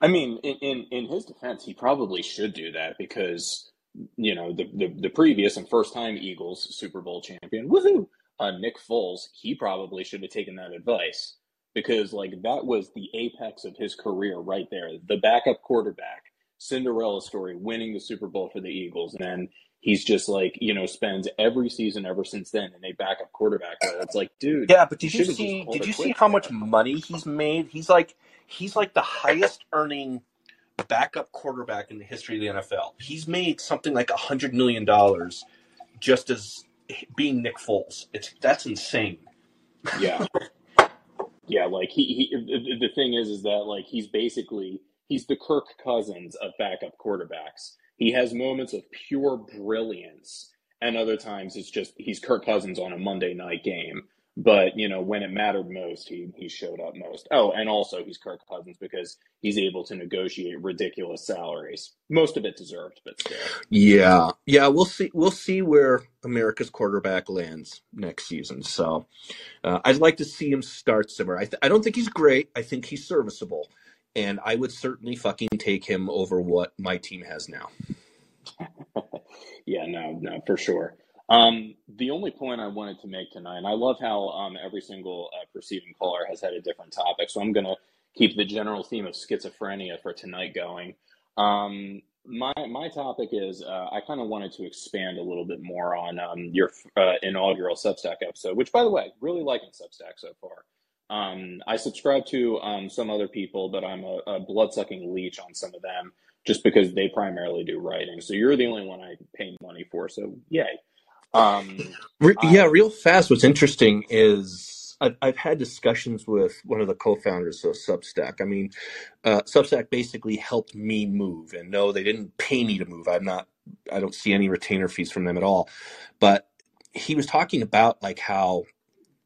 Speaker 5: I mean, in, in, in his defense, he probably should do that because, you know, the, the, the previous and first time Eagles Super Bowl champion, woohoo, uh, Nick Foles, he probably should have taken that advice because, like, that was the apex of his career right there. The backup quarterback, Cinderella story, winning the Super Bowl for the Eagles. And then he's just like, you know, spends every season ever since then in a backup quarterback role. It's like, dude,
Speaker 1: Yeah, but did you see? Did you see how much money he's made? He's like he's like the highest earning backup quarterback in the history of the NFL. He's made something like a hundred million dollars just as being Nick Foles. It's that's insane.
Speaker 5: Yeah. Yeah, like he, he the the thing is is that like he's basically he's the Kirk Cousins of backup quarterbacks. He has moments of pure brilliance and other times it's just he's Kirk Cousins on a Monday night game. But, you know, when it mattered most, he he showed up most. Oh, and also he's Kirk Cousins because he's able to negotiate ridiculous salaries. Most of it deserved, but still.
Speaker 1: Yeah, yeah, we'll see. We'll see where America's quarterback lands next season. So, uh, I'd like to see him start somewhere. I, th- I don't think he's great. I think he's serviceable, and I would certainly fucking take him over what my team has now.
Speaker 5: yeah, no, no, for sure. Um, the only point I wanted to make tonight, and I love how um, every single uh, preceding caller has had a different topic, so I'm going to keep the general theme of schizophrenia for tonight going. Um, my my topic is uh, I kind of wanted to expand a little bit more on um, your uh, inaugural Substack episode, which, by the way, really liking Substack so far. Um, I subscribe to um, some other people, but I'm a, a blood sucking leech on some of them just because they primarily do writing. So you're the only one I pay money for. So yay. Um,
Speaker 1: Re-
Speaker 5: I,
Speaker 1: yeah, real fast. What's interesting is I've, I've had discussions with one of the co-founders of Substack. I mean, uh, Substack basically helped me move, and no, they didn't pay me to move. I'm not. I don't see any retainer fees from them at all. But he was talking about like how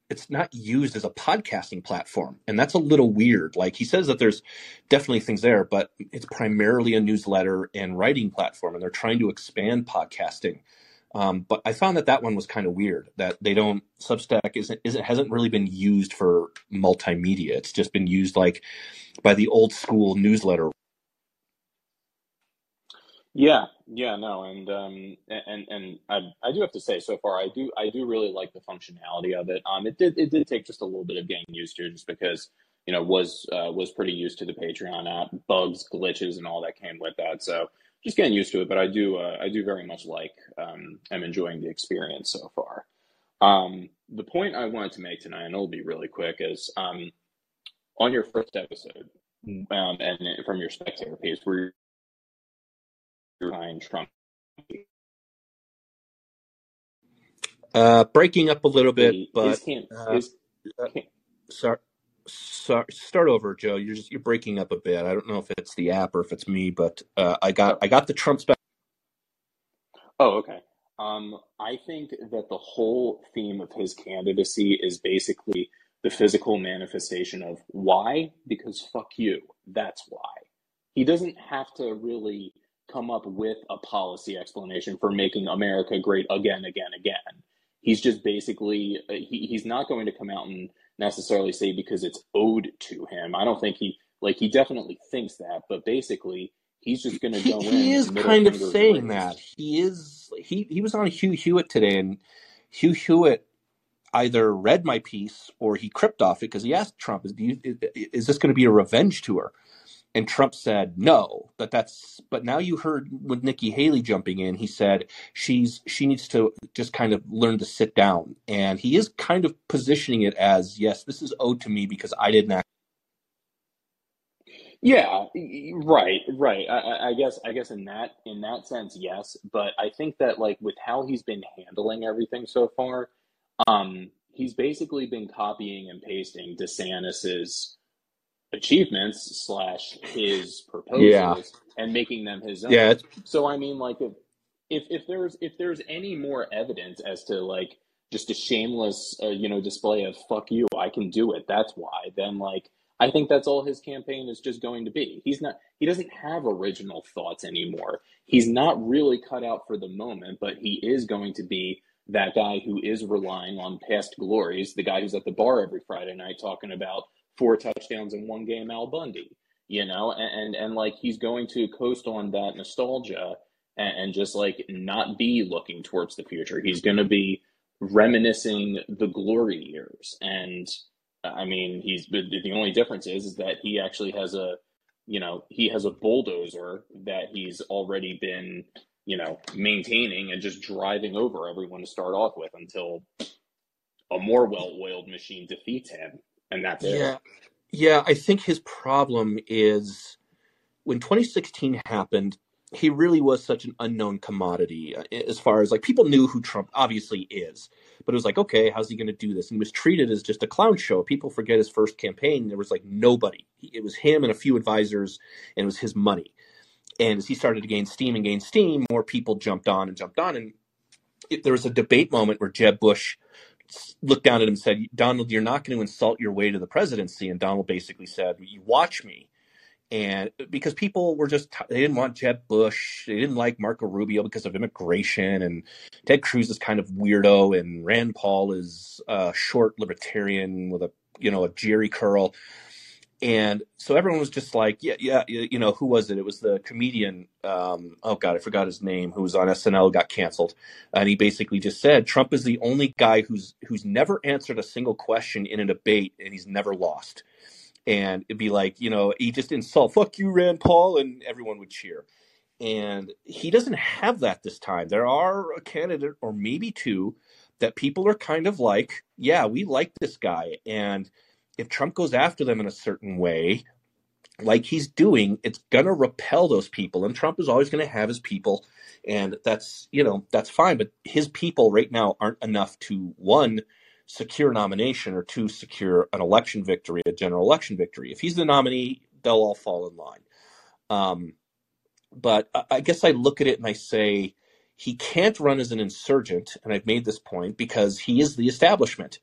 Speaker 1: it's not used as a podcasting platform and that's a little weird like he says that there's definitely things there but it's primarily a newsletter and writing platform and they're trying to expand podcasting um, but i found that that one was kind of weird that they don't substack isn't, isn't hasn't really been used for multimedia it's just been used like by the old school newsletter
Speaker 5: Yeah, yeah, no, and um, and and I I do have to say, so far, I do I do really like the functionality of it. Um, it did it did take just a little bit of getting used to, just because you know was uh, was pretty used to the Patreon app, bugs, glitches, and all that came with that. So just getting used to it, but I do uh, I do very much like um, I'm enjoying the experience so far. Um, the point I wanted to make tonight, and it'll be really quick, is um, on your first episode, um, and from your spectator piece, where you're behind Trump.
Speaker 1: uh, breaking up a little bit
Speaker 5: His
Speaker 1: but
Speaker 5: camp,
Speaker 1: uh,
Speaker 5: his
Speaker 1: uh, sorry, sorry, start over, Joe. You're just you're breaking up a bit. I don't know if it's the app or if it's me, but uh, I got I got the Trump spec.
Speaker 5: oh, okay. Um, I think that the whole theme of his candidacy is basically the physical manifestation of why? Because fuck you. That's why. He doesn't have to really come up with a policy explanation for making America great again, again, again. He's just basically, uh, he, he's not going to come out and necessarily say because it's owed to him. I don't think he, like, he definitely thinks that, but basically, he's just going to
Speaker 1: He
Speaker 5: go
Speaker 1: he
Speaker 5: in
Speaker 1: is kind of saying that. He is he he was on Hugh Hewitt today, and Hugh Hewitt either read my piece or he crypt off it because he asked Trump, "Is do you, is, is this going to be a revenge tour?" And Trump said no, but that's but now you heard with Nikki Haley jumping in, he said she's she needs to just kind of learn to sit down, and he is kind of positioning it as yes, this is owed to me because I didn't act.
Speaker 5: Yeah, right, right. I, I I guess I guess in that in that sense, yes. But I think that like with how he's been handling everything so far, um, he's basically been copying and pasting DeSantis's achievements slash his
Speaker 1: Yeah,
Speaker 5: proposals and making them his
Speaker 1: yeah,
Speaker 5: own.
Speaker 1: it's,
Speaker 5: So I mean, like if if if there's if there's any more evidence as to like just a shameless uh, you know display of fuck you, I can do it. That's why. Then like I think that's all his campaign is just going to be. He's not he doesn't have original thoughts anymore. He's not really cut out for the moment, but he is going to be that guy who is relying on past glories, the guy who's at the bar every Friday night talking about four touchdowns in one game, Al Bundy, you know, and, and, and like he's going to coast on that nostalgia and, and just like not be looking towards the future. He's going to be reminiscing the glory years. And I mean, he's the, only difference is, is that he actually has a, you know, he has a bulldozer that he's already been, you know, maintaining and just driving over everyone to start off with until a more well-oiled machine defeats him, and that's it.
Speaker 1: yeah, yeah. I think his problem is when 2016 happened, he really was such an unknown commodity uh, as far as like people knew who Trump obviously is, but it was like, okay, how's he going to do this? And he was treated as just a clown show. People forget his first campaign. There was like nobody. It was him and a few advisors, and it was his money. And as he started to gain steam and gain steam, more people jumped on and jumped on. And it, there was a debate moment where Jeb Bush looked down at him and said, Donald, you're not going to insult your way to the presidency. And Donald basically said, You watch me and because people were just they didn't want Jeb Bush, they didn't like Marco Rubio because of immigration, and Ted Cruz is kind of weirdo, and Rand Paul is a short libertarian with a you know a Jheri curl, And so everyone was just like, yeah, yeah, you know, who was it? It was the comedian. Um, oh God, I forgot his name. Who was on SNL, got canceled, and he basically just said Trump is the only guy who's who's never answered a single question in a debate, and he's never lost. And it'd be like, you know, he just insult, fuck you, Rand Paul, and everyone would cheer. And he doesn't have that this time. There are a candidate or maybe two that people are kind of like, yeah, we like this guy. And if Trump goes after them in a certain way, like he's doing, it's going to repel those people. And Trump is always going to have his people. And that's, you know, that's fine. But his people right now aren't enough to, one, secure nomination or two, secure an election victory, a general election victory. If he's the nominee, they'll all fall in line. Um, but I guess I look at it and I say, he can't run as an insurgent. And I've made this point because he is the establishment.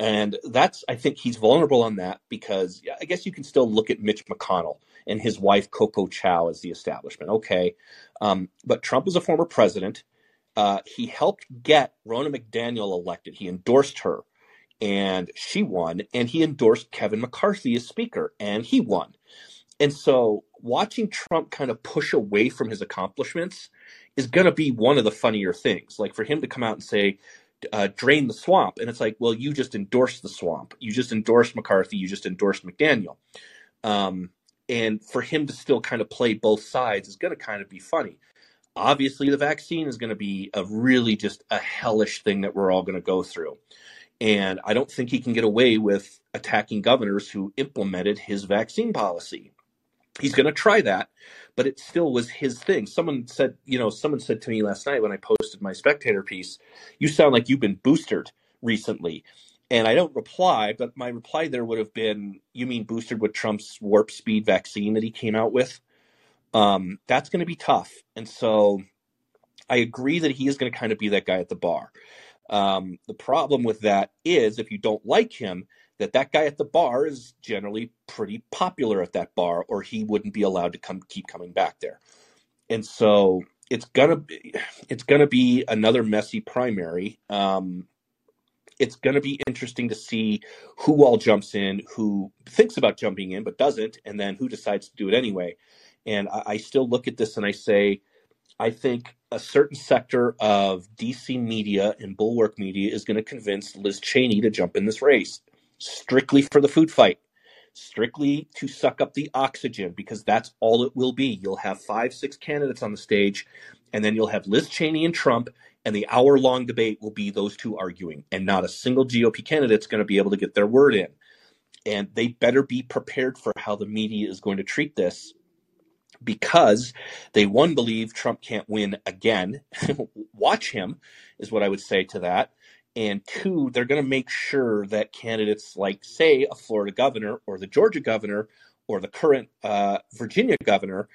Speaker 1: And that's, I think he's vulnerable on that because I guess you can still look at Mitch McConnell and his wife, Coco Chow, as the establishment. Okay. Um, but Trump is a former president. Uh, he helped get Ronna McDaniel elected. He endorsed her and she won. And he endorsed Kevin McCarthy as speaker and he won. And so watching Trump kind of push away from his accomplishments is going to be one of the funnier things. Like for him to come out and say, uh, drain the swamp. And it's like, well, you just endorsed the swamp. You just endorsed McCarthy. You just endorsed McDaniel. Um, and for him to still kind of play both sides is going to kind of be funny. Obviously, the vaccine is going to be a really just a hellish thing that we're all going to go through. And I don't think he can get away with attacking governors who implemented his vaccine policy. He's going to try that, but it still was his thing. Someone said, you know, someone said to me last night when I posted my spectator piece, you sound like you've been boosted recently. And I don't reply, but my reply there would have been, you mean boosted with Trump's warp speed vaccine that he came out with? Um, that's going to be tough. And so I agree that he is going to kind of be that guy at the bar. Um, the problem with that is if you don't like him, that that guy at the bar is generally pretty popular at that bar or he wouldn't be allowed to come keep coming back there. And so it's gonna be it's gonna be another messy primary. Um, it's going to be interesting to see who all jumps in, who thinks about jumping in but doesn't, and then who decides to do it anyway. And I, I, still look at this and I say, I think a certain sector of DC media and bulwark media is going to convince Liz Cheney to jump in this race strictly for the food fight, strictly to suck up the oxygen, because that's all it will be. You'll have five, six candidates on the stage, and then you'll have Liz Cheney and Trump, and the hour long debate will be those two arguing, and not a single GOP candidate is going to be able to get their word in. And they better be prepared for how the media is going to treat this because they one believe Trump can't win again. Watch him is what I would say to that. And two, they're going to make sure that candidates like, say, a Florida governor or the Georgia governor or the current uh, Virginia governor,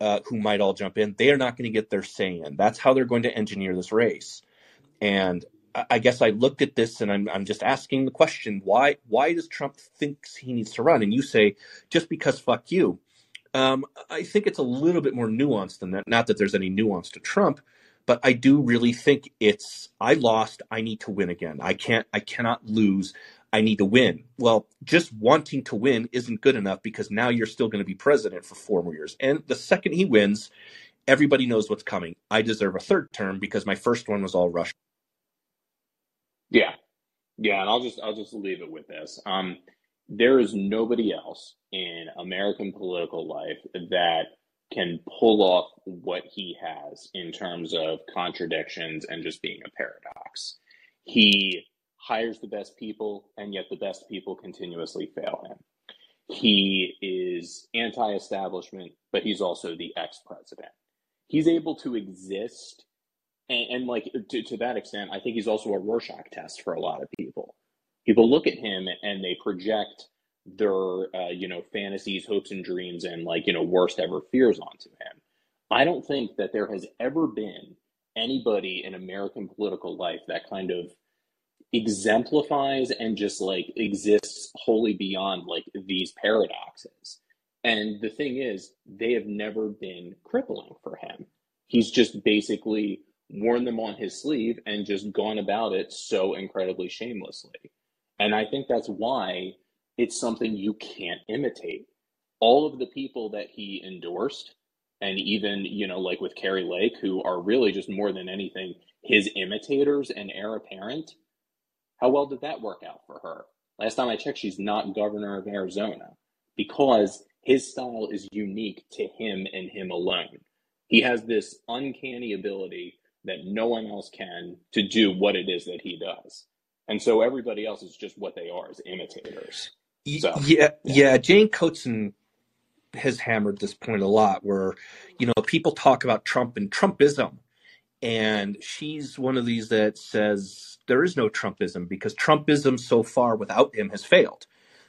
Speaker 1: uh, who might all jump in, they are not going to get their say in. That's how they're going to engineer this race. And I guess I looked at this and I'm, I'm just asking the question why why does Trump thinks he needs to run? And you say just because fuck you. Um, I think it's a little bit more nuanced than that. Not that there's any nuance to Trump, but I do really think it's I lost, I need to win again. I can't I cannot lose. I need to win. Well, just wanting to win isn't good enough because now you're still going to be president for four more years. And the second he wins, everybody knows what's coming. I deserve a third term because my first one was all Russia.
Speaker 5: Yeah. Yeah, and I'll just I'll just leave it with this. Um there is nobody else in American political life that can pull off what he has in terms of contradictions and just being a paradox. He hires the best people, and yet the best people continuously fail him. He is anti establishment, but he's also the ex president. He's able to exist, and, and like to, to that extent, I think he's also a Rorschach test for a lot of people. People look at him and they project their uh, you know fantasies, hopes, and dreams, and like you know worst ever fears onto him. I don't think that there has ever been anybody in American political life that kind of exemplifies and just like exists wholly beyond like these paradoxes. And the thing is, they have never been crippling for him. He's just basically worn them on his sleeve and just gone about it so incredibly shamelessly. And I think that's why it's something you can't imitate. All of the people that he endorsed, and even, you know, like with Kari Lake, who are really just more than anything his imitators and heir apparent, how well did that work out for her? Last time I checked, she's not governor of Arizona because his style is unique to him and him alone. He has this uncanny ability that no one else can to do what it is that he does. And so everybody else is just what they are as imitators. So,
Speaker 1: yeah, yeah. Jane Coaston has hammered this point a lot where, you know, people talk about Trump and Trumpism. And she's one of these that says there is no Trumpism because Trumpism so far without him has failed.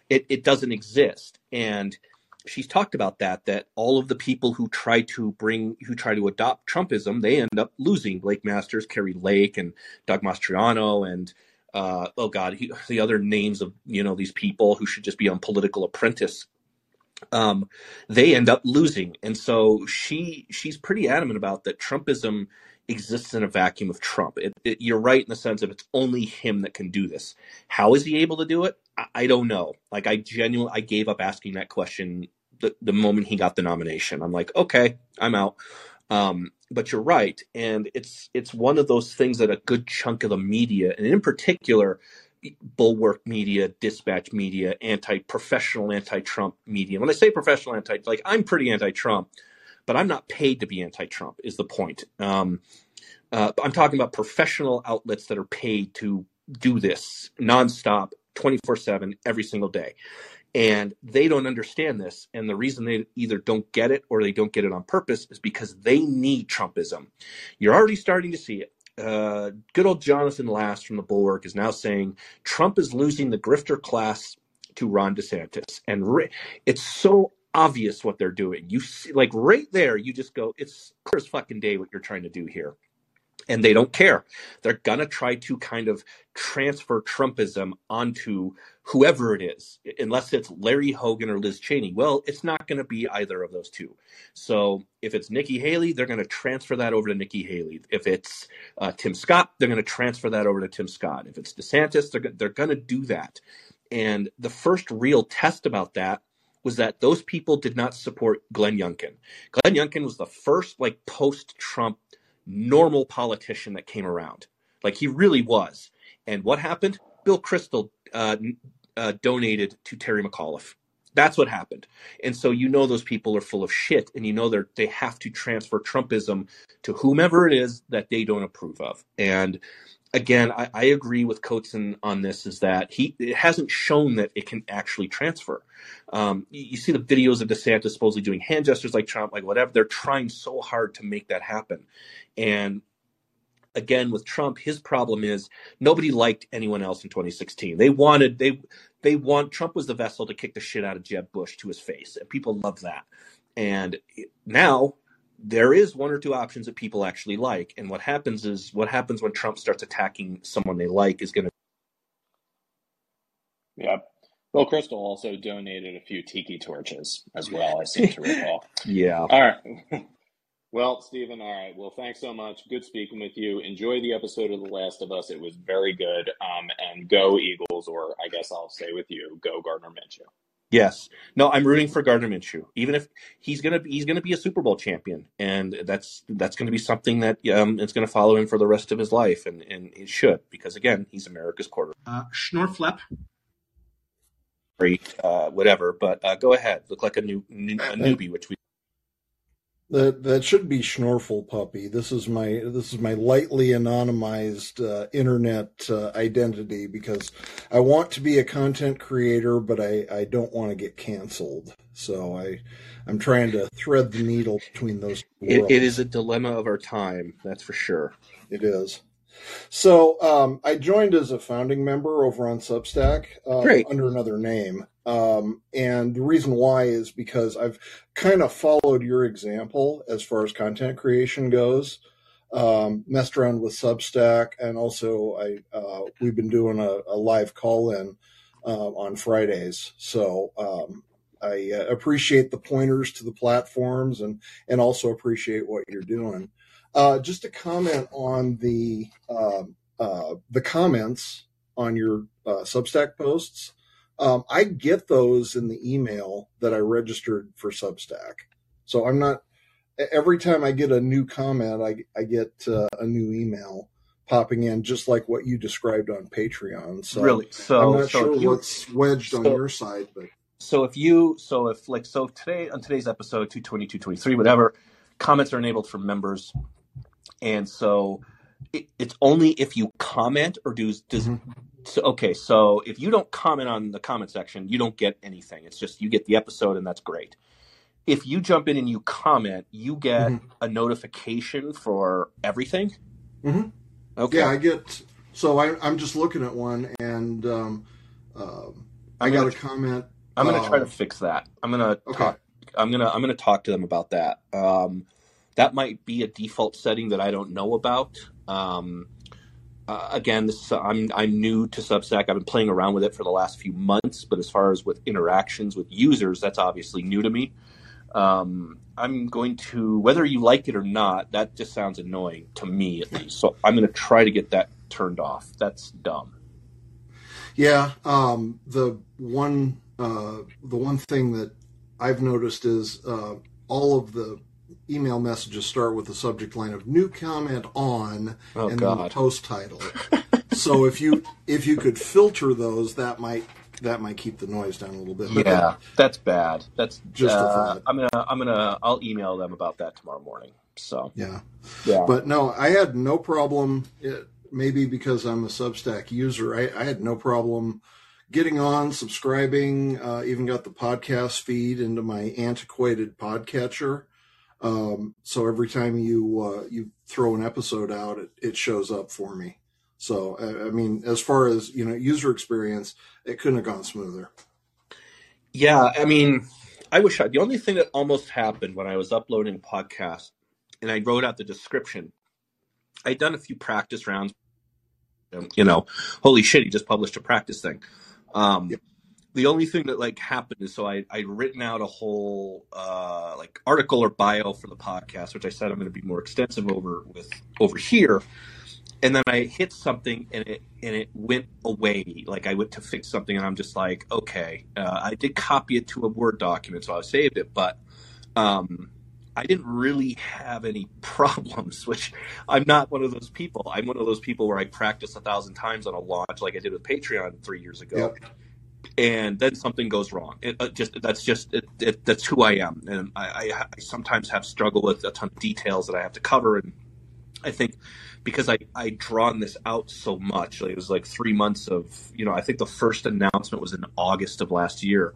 Speaker 1: It, it doesn't exist. And she's talked about that that all of the people who try to bring who try to adopt Trumpism, they end up losing. Blake Masters, Kari Lake, and Doug Mastriano, and uh, oh god, he, the other names of you know these people who should just be on Political Apprentice. Um, they end up losing, and so she she's pretty adamant about that. Trumpism exists in a vacuum of Trump. It, it, you're right in the sense of it's only him that can do this. How is he able to do it? I, I don't know. Like I genuinely, I gave up asking that question the, the moment he got the nomination. I'm like, okay, I'm out. Um, but you're right, and it's it's one of those things that a good chunk of the media, and in particular, bulwark media, dispatch media, anti-professional, anti-Trump media. When I say professional anti, like I'm pretty anti-Trump, but I'm not paid to be anti-Trump. Is the point? Um, uh, I'm talking about professional outlets that are paid to do this nonstop, 24 seven, every single day and they don't understand this. And the reason they either don't get it or they don't get it on purpose is because they need trumpism. You're already starting to see it. Uh, good old jonathan last from the bulwark is now saying trump is losing the grifter class to ron desantis. And it's so obvious what they're doing. You see like right there you just go it's clear as fucking day what you're trying to do here and they don't care. They're going to try to kind of transfer Trumpism onto whoever it is, unless it's Larry Hogan or Liz Cheney. Well, it's not going to be either of those two. So if it's Nikki Haley, they're going to transfer that over to Nikki Haley. If it's uh, Tim Scott, they're going to transfer that over to Tim Scott. If it's DeSantis, they're, they're going to do that. And the first real test about that was that those people did not support Glenn Youngkin. Glenn Youngkin was the first like post Trump normal politician that came around. Like he really was. And what happened? Bill Kristol uh, uh, donated to Terry McAuliffe. That's what happened. And so you know those people are full of shit, and you know they they have to transfer Trumpism to whomever it is that they don't approve of. And again, I, I agree with Coaston on this. Is that he hasn't shown that it can actually transfer. Um, you, you see the videos of DeSantis supposedly doing hand gestures like Trump, like whatever. They're trying so hard to make that happen. And again with Trump, his problem is nobody liked anyone else in 2016. They wanted they they want Trump was the vessel to kick the shit out of Jeb Bush to his face, and people love that. And now there is one or two options that people actually like, and what happens is what happens when Trump starts attacking someone they like is going to.
Speaker 5: Yep. Bill Kristol also donated a few tiki torches as well. I seem to recall.
Speaker 1: yeah.
Speaker 5: All right. Well, Stephen, all right. Well, thanks so much. Good speaking with you. Enjoy the episode of The Last of Us. It was very good. Um, and go Eagles, or I guess I'll stay with you. Go Gardner Minshew.
Speaker 1: Yes. No, I'm rooting for Gardner Minshew. Even if he's gonna be, he's gonna be a Super Bowl champion, and that's that's gonna be something that um it's gonna follow him for the rest of his life, and and it should because again he's America's quarterback.
Speaker 2: Uh, Schnorflep.
Speaker 1: Great, uh, whatever. But uh, go ahead. Look like a new, new a newbie, which we
Speaker 6: that that should be Schnorfel Puppy. This is my this is my lightly anonymized uh, internet uh, identity because I want to be a content creator, but I, I don't want to get canceled. So I I'm trying to thread the needle between those.
Speaker 1: It, it is a dilemma of our time, that's for sure.
Speaker 6: It is. So um, I joined as a founding member over on Substack uh, under another name. Um, and the reason why is because I've kind of followed your example as far as content creation goes. Um, messed around with Substack, and also I uh, we've been doing a, a live call in uh, on Fridays. So um, I uh, appreciate the pointers to the platforms, and and also appreciate what you're doing. Uh, just to comment on the um, uh, the comments on your uh, Substack posts. Um, I get those in the email that I registered for Substack. So I'm not every time I get a new comment, I I get uh, a new email popping in, just like what you described on Patreon. So
Speaker 1: really, so
Speaker 6: I'm not
Speaker 1: so
Speaker 6: sure
Speaker 1: you-
Speaker 6: what's wedged on your side, but
Speaker 1: So if you, so if like, so today on today's episode, 220, 223, whatever, comments are enabled for members. And so it, it's only if you comment or do, does,
Speaker 6: Mhm.
Speaker 1: So, okay. So if you don't comment on the comment section, you don't get anything. It's just, you get the episode and that's great. If you jump in and you comment, you get
Speaker 6: Mhm.
Speaker 1: a notification for everything.
Speaker 6: Mhm.
Speaker 1: Okay.
Speaker 6: yeah, I get. So I, I'm just looking at one, and um, um, I got
Speaker 1: gonna-
Speaker 6: a comment.
Speaker 1: I'm going to try to
Speaker 6: um,
Speaker 1: fix that. I'm going to
Speaker 6: Okay.
Speaker 1: talk. I'm gonna I'm gonna talk to them about that. Um, that might be a default setting that I don't know about. Um, uh, again, this I'm I'm new to Substack. I've been playing around with it for the last few months, but as far as with interactions with users, that's obviously new to me. Um, I'm going to whether you like it or not. That just sounds annoying to me at least. So I'm going to try to get that turned off. That's dumb.
Speaker 6: Yeah, um, the one uh, the one thing that I've noticed is uh, all of the email messages start with the subject line of "new comment on"
Speaker 1: Oh
Speaker 6: and then the post title. so if you if you could filter those, that might that might keep the noise down a little bit. But
Speaker 1: Yeah, that's bad. That's
Speaker 6: Just a
Speaker 1: uh. I'm gonna I'm gonna I'll email them about that tomorrow morning. So
Speaker 6: yeah.
Speaker 1: yeah,
Speaker 6: But no, I had no problem. It, maybe because I'm a Substack user, I, I had no problem getting on, subscribing. Uh, even got the podcast feed into my antiquated podcatcher. Um, so every time you uh, you throw an episode out, it, it shows up for me. So I, I mean, as far as you know, user experience, it couldn't have gone smoother.
Speaker 1: yeah. I mean, I wish I. The only thing that almost happened when I was uploading a podcast, and I wrote out the description. I'd done a few practice rounds. You know, holy shit, he just published a practice thing. Um,
Speaker 6: Yep.
Speaker 1: The only thing that like happened is so I I'd written out a whole uh, like article or bio for the podcast, which I said I'm going to be more extensive over with over here. and then I hit something and it and it went away. Like I went to fix something and I'm just like, okay, uh, I did copy it to a Word document, so I saved it, but um, I didn't really have any problems. Which I'm not one of those people. I'm one of those people where I practice a thousand times on a launch, like I did with Patreon three years ago.
Speaker 6: Yep.
Speaker 1: And then something goes wrong. It, uh, just that's just it, it, that's who I am, and I, I, I sometimes have struggle with a ton of details that I have to cover, and I think because I I drawn this out so much. Like it was like three months of you know I think the first announcement was in August of last year,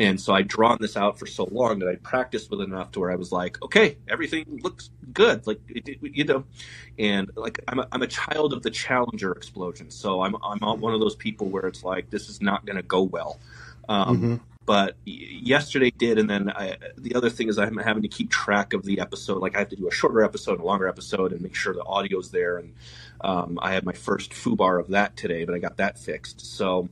Speaker 1: and so I drawn this out for so long that I practiced with it enough to where I was like, okay, everything looks good, like you know, and like I'm a, I'm a child of the Challenger explosion, so I'm I'm not one of those people where it's like this is not going to go well. Um,
Speaker 6: Mhm.
Speaker 1: but yesterday did and then I, the other thing is i'm having to keep track of the episode. Like i have to do a shorter episode a longer episode and make sure the audio's there. And um, i had my first foobar of that today but i got that fixed. So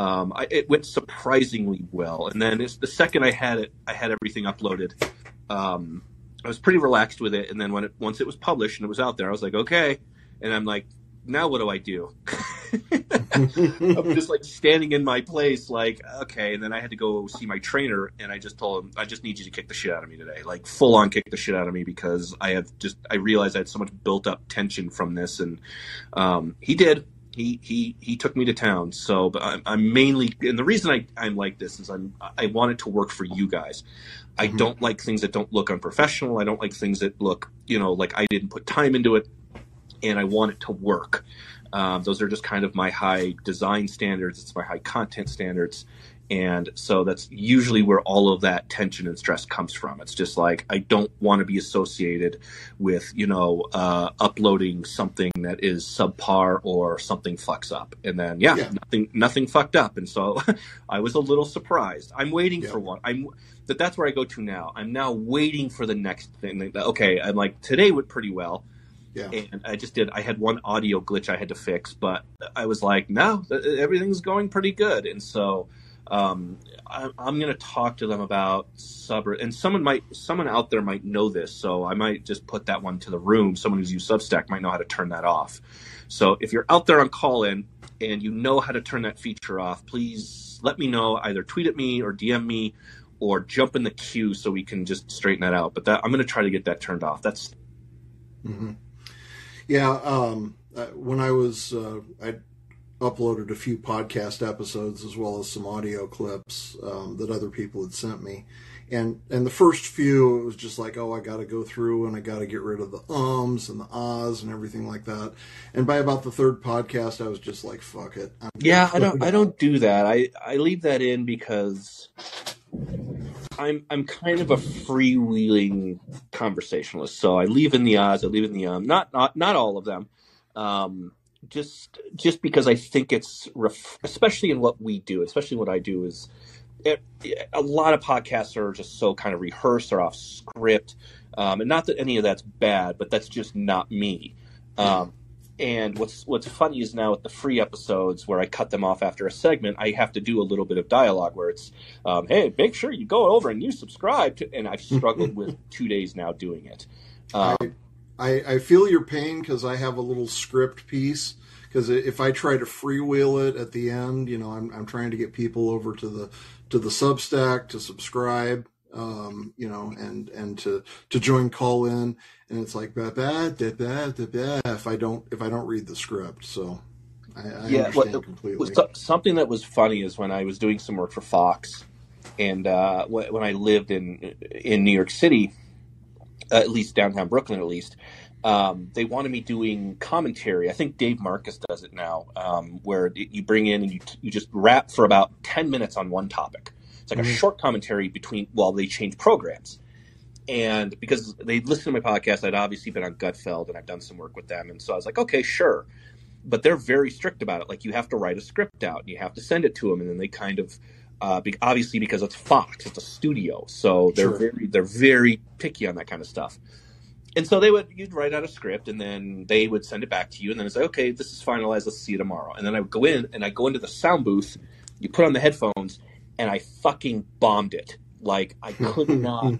Speaker 1: um, I, it went surprisingly well. And then the second i had it i had everything uploaded um, i was pretty relaxed with it. And then when it once it was published and it was out there i was like okay. And i'm like now what do i do? I'm just like standing in my place, like, okay. And then I had to go see my trainer, and I just told him, I just need you to kick the shit out of me today, like full on kick the shit out of me because I have just, I realized I had so much built up tension from this, and um, he did. He he he took me to town. So, but I'm, I'm mainly, and the reason I I'm like this is I'm I want it to work for you guys. I
Speaker 6: Mhm.
Speaker 1: don't like things that don't look unprofessional. I don't like things that look, you know, like I didn't put time into it, and I want it to work. Um, those are just kind of my high design standards. It's my high content standards. And so that's usually where all of that tension and stress comes from. It's just like, I don't want to be associated with, you know, uh, uploading something that is subpar or something fucks up. And then, yeah,
Speaker 6: Yeah.
Speaker 1: nothing, nothing fucked up. And so I was a little surprised. I'm waiting
Speaker 6: Yeah.
Speaker 1: for one. I'm, that that's where I go to now. I'm now waiting for the next thing. Okay. I'm like, today went pretty well
Speaker 6: Yeah.
Speaker 1: and I just did. I had one audio glitch I had to fix, but I was like, no, everything's going pretty good, and so um, I, I'm going to talk to them about sub. And someone might, someone out there might know this, so I might just put that one to the room. Someone who's used Substack might know how to turn that off. So if you're out there on call in, and you know how to turn that feature off, please let me know. Either tweet at me or DM me, or jump in the queue so we can just straighten that out. But that, I'm going to try to get that turned off. That's
Speaker 6: hmm Yeah, um, uh, when I was, uh, I uploaded a few podcast episodes as well as some audio clips um, that other people had sent me, and and the first few it was just like, oh, I got to go through and I got to get rid of the ums and the ahs and everything like that. And by about the third podcast, I was just like, fuck it. I'm
Speaker 1: yeah. I don't I don't do that. I I leave that in because I'm I'm kind of a freewheeling conversationalist. So I leave in the odds. I leave in the um. Not not not all of them. Um. Just just because I think it's ref- especially in what we do, especially what I do is. It, a lot of podcasts are just so kind of rehearsed or off script, um, and not that any of that's bad, but that's just not me. Um, and what's what's funny is now with the free episodes where I cut them off after a segment, I have to do a little bit of dialogue where it's, um, "Hey, make sure you go over and you subscribe." To, and I've struggled with two days now doing it. Um,
Speaker 6: I, I feel your pain because I have a little script piece. Because if I try to freewheel it at the end, you know, I'm, I'm trying to get people over to the to the Substack to subscribe, um, you know, and and to to join call in, and it's like bah, bah, da, bah, da, bah, if I don't if I don't read the script. So I, I
Speaker 1: Yeah,
Speaker 6: understand
Speaker 1: what-
Speaker 6: completely.
Speaker 1: So- something that was funny is when I was doing some work for Fox, and uh, when I lived in in New York City, at least downtown Brooklyn, at least, um, they wanted me doing commentary. I think Dave Marcus does it now, um, where you bring in and you you just rap for about ten minutes on one topic. It's like a
Speaker 6: Mhm.
Speaker 1: short commentary between while they change programs. And because they listened to my podcast, I'd obviously been on Gutfeld and I've done some work with them, and so I was like, okay, sure but they're very strict about it. Like you have to write a script out, and you have to send it to them, and then they kind of, uh, be, obviously because it's Fox, it's a studio, so they're
Speaker 6: Sure.
Speaker 1: very they're very picky on that kind of stuff. And so they would you'd write out a script, and then they would send it back to you, and then it's like, okay, this is finalized. Let's see you tomorrow. And then I would go in, and I go into the sound booth, you put on the headphones, and I fucking bombed it. Like I could not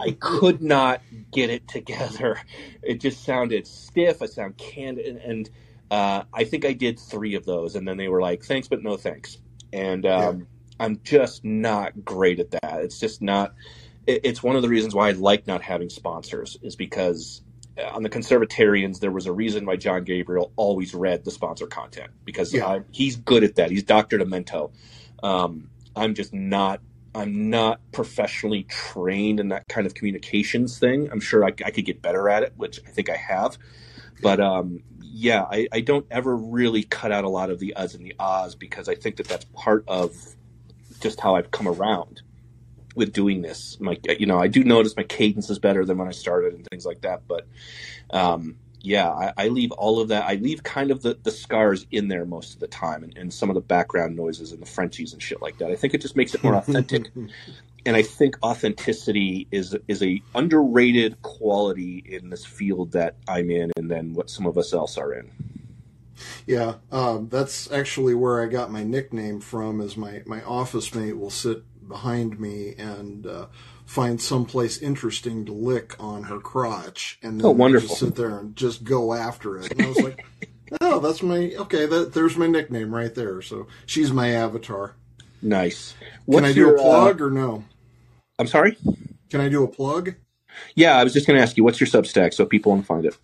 Speaker 1: I could not get it together. It just sounded stiff. I sound candid, and, and uh, I think I did three of those, and then they were like, "Thanks, but no thanks." And um, I'm just not great at that. It's just not. It, it's one of the reasons why I like not having sponsors, is because uh, on the Conservatarians there was a reason why John Gabriel always read the sponsor content because
Speaker 6: Yeah.
Speaker 1: I, he's good at that. He's Doctor Demento. Um, I'm just not I'm not professionally trained in that kind of communications thing. I'm sure I, I could get better at it, which I think I have. But um, yeah, I, I don't ever really cut out a lot of the uhs and the ahs because I think that that's part of just how I've come around with doing this. My, you know, I do notice my cadence is better than when I started and things like that. But um, yeah, I, I leave all of that. I leave kind of the, the scars in there most of the time, and, and some of the background noises and the Frenchies and shit like that. I think it just makes it more authentic and I think authenticity is is a underrated quality in this field that I'm in, and then what some of us else are in.
Speaker 6: Yeah, um, that's actually where I got my nickname from. Is my my office mate will sit behind me and uh, find someplace interesting to lick on her crotch, and then
Speaker 1: Oh, wonderful.
Speaker 6: just sit there and just go after it. And I was like, "Oh, that's my okay. That there's my nickname right there." So she's my avatar.
Speaker 1: Nice.
Speaker 6: Can I do
Speaker 1: your,
Speaker 6: a plug or no?
Speaker 1: Uh, I'm sorry.
Speaker 6: Can I do a plug?
Speaker 1: Yeah, I was just going to ask you, what's your Substack so people want to find it?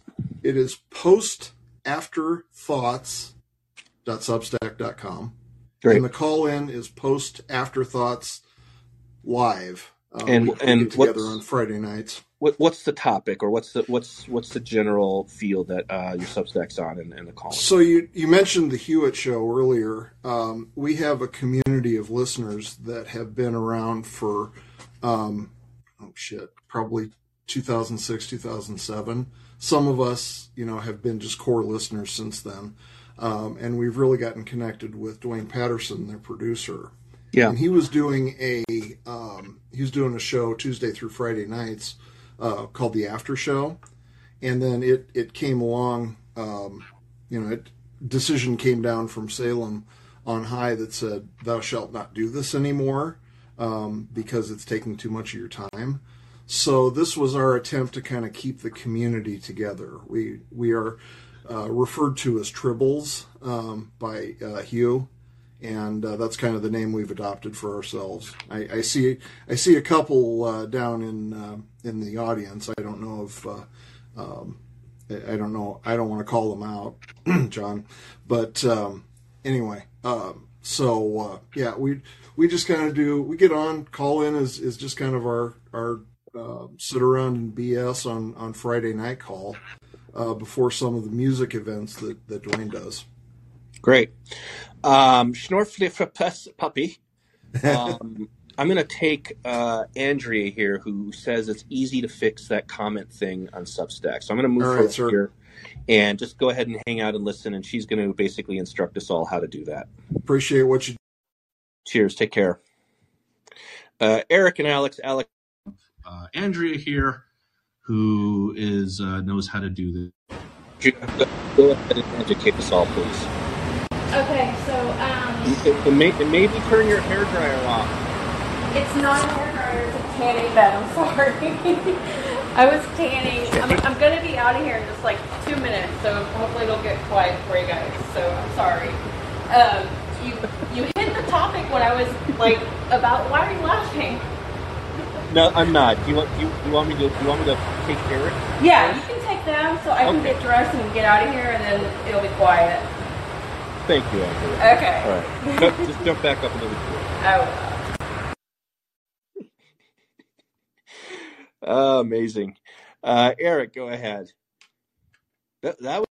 Speaker 6: It is post afterthoughts.substack.com.
Speaker 1: Great.
Speaker 6: And the call in is post afterthoughts live. Uh,
Speaker 1: And- and
Speaker 6: get together on Friday nights.
Speaker 1: What, what's the topic, or what's the what's what's the general feel that uh, your Substack's on and, and the call?
Speaker 6: So you you mentioned the Hewitt show earlier. Um, we have a community of listeners that have been around for um, oh shit, probably 2006, 2007. Some of us, you know, have been just core listeners since then, um, and we've really gotten connected with Duane Patterson, their producer.
Speaker 1: Yeah.
Speaker 6: and he was doing a um, he was doing a show Tuesday through Friday nights uh, called the After Show, and then it it came along. Um, you know, it decision came down from Salem on high that said, "Thou shalt not do this anymore," um, because it's taking too much of your time. So this was our attempt to kind of keep the community together. We we are uh, referred to as tribbles um, by uh, Hugh, and uh, that's kind of the name we've adopted for ourselves. I, I see I see a couple uh, down in uh, in the audience. I don't know if uh, um, I don't know. I don't want to call them out, John, but um, anyway. Um, so uh, yeah, we we just kind of do. We get on. Call in is is just kind of our our uh, sit around and BS on on Friday night call uh, before some of the music events that that Duane does.
Speaker 1: Great. Um, Schnorflifferpuss puppy. Um, I'm going to take uh, Andrea here, who says it's easy to fix that comment thing on Substack. So I'm going to move
Speaker 6: All
Speaker 1: her
Speaker 6: sir.
Speaker 1: here and just go ahead and hang out and listen, and she's going to basically instruct us all how to do that.
Speaker 6: Appreciate what you.
Speaker 1: Cheers. Take care. Uh, Eric and Alex. Alex.
Speaker 2: Uh, Andrea here, who is uh, knows how to do this.
Speaker 1: Go ahead and educate us all, please.
Speaker 7: Okay, so um,
Speaker 1: And, and may, and maybe turn your hair dryer off.
Speaker 7: it's not a hair dryer, it's a tanning bed. I'm sorry. I was tanning. I'm, I'm gonna be out of here in just like two minutes, so hopefully it'll get quiet for you guys. So I'm sorry. Um, you you hit the topic when I was like about why are you laughing?
Speaker 1: No, I'm not. Do you want you, you want me to you want me to take Eric?
Speaker 7: Yeah, you can take them so I can
Speaker 1: Okay.
Speaker 7: get dressed and get out of here, and then it'll be quiet.
Speaker 1: Thank you.
Speaker 7: Okay.
Speaker 1: All right. Jump- just jump back up into the queue.
Speaker 7: Oh.
Speaker 1: Oh, amazing. Uh, Eric, go ahead. That, that was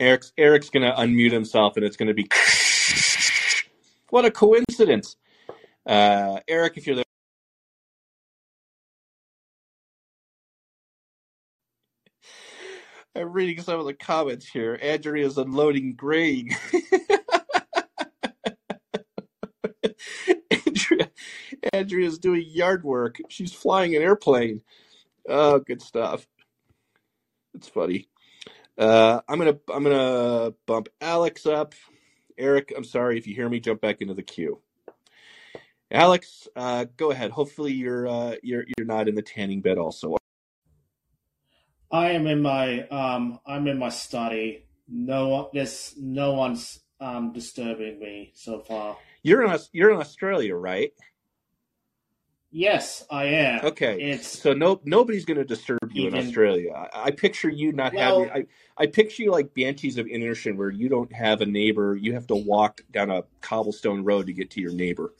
Speaker 1: Eric's Eric's gonna unmute himself, and it's gonna be. what a coincidence! Uh, Eric, if you're there. I'm reading some of the comments here. Andrea's unloading grain. Andrea, Andrea's doing yard work. She's flying an airplane. Oh, good stuff. It's funny. Uh, I'm gonna I'm gonna bump Alex up. Eric, I'm sorry if you hear me. Jump back into the queue. Alex, uh, go ahead. Hopefully you're uh, you're you're not in the tanning bed also.
Speaker 8: I am in my um I'm in my study. No there's no one's um disturbing me so far.
Speaker 1: You're in you're in Australia, right?
Speaker 8: Yes, I am.
Speaker 1: Okay.
Speaker 8: It's
Speaker 1: So no nobody's going to disturb you in Australia. I, I picture you not
Speaker 8: Well-
Speaker 1: having. I, I picture you like Banshees of Inisherin, where you don't have a neighbor. You have to walk down a cobblestone road to get to your neighbor.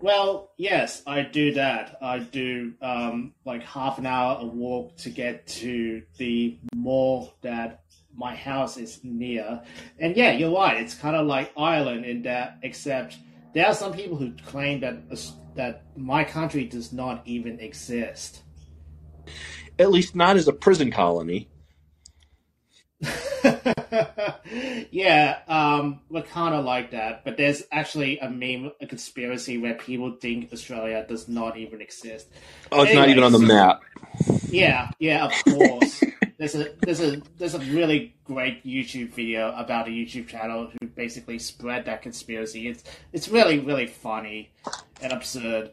Speaker 8: well, yes, I do that. I do um like half an hour a walk to get to the mall that my house is near. And yeah, you're right. It's kind of like Ireland in that, except there are some people who claim that that my country does not even exist.
Speaker 1: At least not as a prison colony.
Speaker 8: yeah, um, we're kind of like that, but there's actually a meme, a conspiracy where people think Australia does not even exist.
Speaker 1: Oh, it's not even on the map.
Speaker 8: Yeah, yeah, of course. there's a there's a there's a really great YouTube video about a YouTube channel who basically spread that conspiracy. It's it's really really funny and absurd.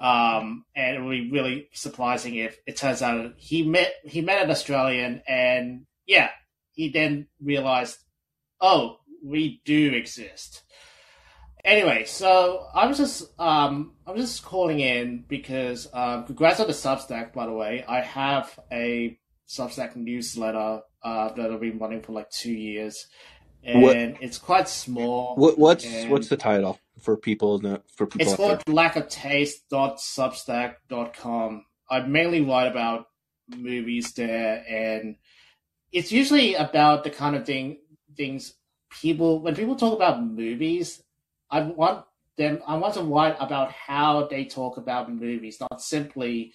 Speaker 8: Um, and it would be really surprising if it turns out he met he met an Australian and yeah, he then realized, oh, we do exist. Anyway, so I was just um I'm just calling in because um congrats on the Substack by the way. I have a Substack newsletter uh that I've been running for like two years. And
Speaker 1: What-
Speaker 8: it's quite small.
Speaker 1: What, what's
Speaker 8: and
Speaker 1: what's the title for people? For people
Speaker 8: It's
Speaker 1: out there?
Speaker 8: called lackoftaste.substack.com. I mainly write about movies there and it's usually about the kind of thing things people when people talk about movies I want them I want to write about how they talk about movies, not simply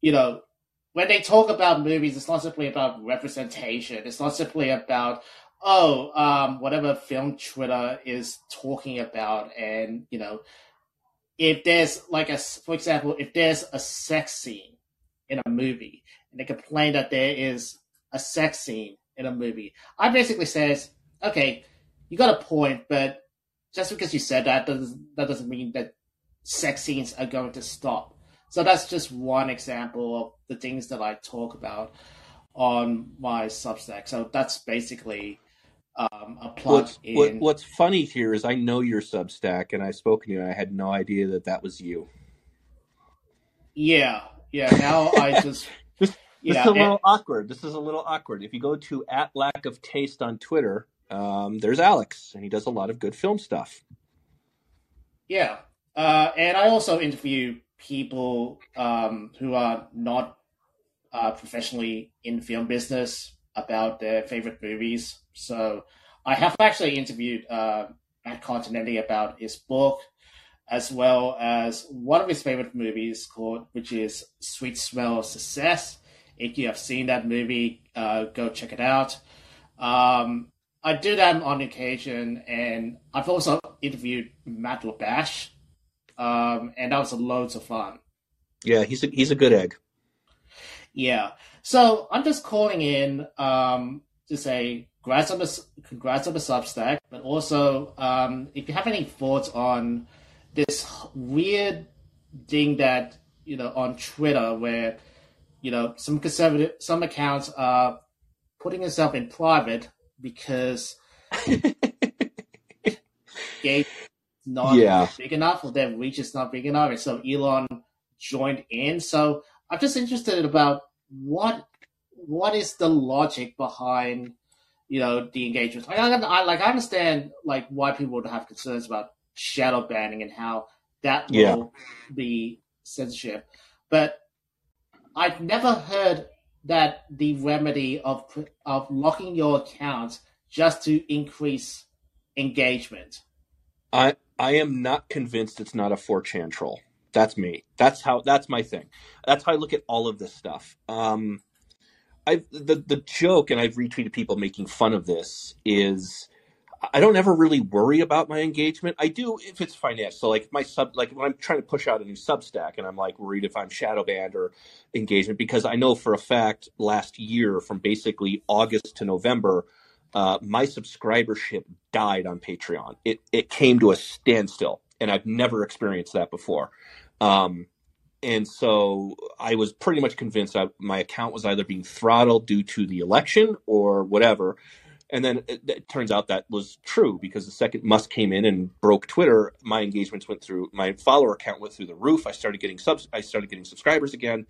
Speaker 8: you know when they talk about movies, it's not simply about representation. It's not simply about oh, um, whatever film Twitter is talking about, and you know, if there's like a, for example, if there's a sex scene in a movie, and they complain that there is a sex scene in a movie, I basically says, okay, you got a point, but just because you said that doesn't that doesn't mean that sex scenes are going to stop. So that's just one example of the things that I talk about on my Substack. So that's basically um, a plug
Speaker 1: What's
Speaker 8: in.
Speaker 1: what, what's funny here is I know your Substack, and I've spoken to you. and I had no idea that that was you.
Speaker 8: Yeah, yeah. Now I just
Speaker 1: This, this
Speaker 8: yeah.
Speaker 1: is a little awkward. This is a little awkward. If you go to at lack of taste on Twitter, um, there's Alex, and he does a lot of good film stuff.
Speaker 8: Yeah, uh, and I also interview people um, who are not uh, professionally in film business about their favorite movies. So I have actually interviewed uh, Matt Continetti about his book, as well as one of his favorite movies called, which is Sweet Smell of Success. If you have seen that movie, uh, go check it out. Um, I do that on occasion, and I've also interviewed Matt Labash, um, and that was loads of fun.
Speaker 1: Yeah, he's a, he's a good egg.
Speaker 8: Yeah. So I'm just calling in um, to say congrats on the congrats on the Substack, but also um, if you have any thoughts on this weird thing that you know on Twitter where you know some conservative some accounts are putting themselves in private because gay not
Speaker 1: Yeah.
Speaker 8: big enough or their reach is not big enough, and so Elon joined in. So I'm just interested about what what is the logic behind you know the engagement. Like I, I like I understand like why people would have concerns about shadow banning and how that
Speaker 1: Yeah.
Speaker 8: will be censorship, but I've never heard that the remedy of of locking your account just to increase engagement.
Speaker 1: I I am not convinced it's not a 4chan troll. That's me. That's how. That's my thing. That's how I look at all of this stuff. Um, I the the joke, and I've retweeted people making fun of this. Is I don't ever really worry about my engagement. I do if it's financial. Like my sub, like when I'm trying to push out a new Substack, and I'm like worried if I'm shadow banned or engagement because I know for a fact last year from basically August to November, uh, my subscribership died on Patreon. It it came to a standstill, and I've never experienced that before. Um, and so I was pretty much convinced my account was either being throttled due to the election or whatever. And then it, it turns out that was true because the second Musk came in and broke Twitter, my engagements went through, my follower count went through the roof. I started getting subs, I started getting subscribers again,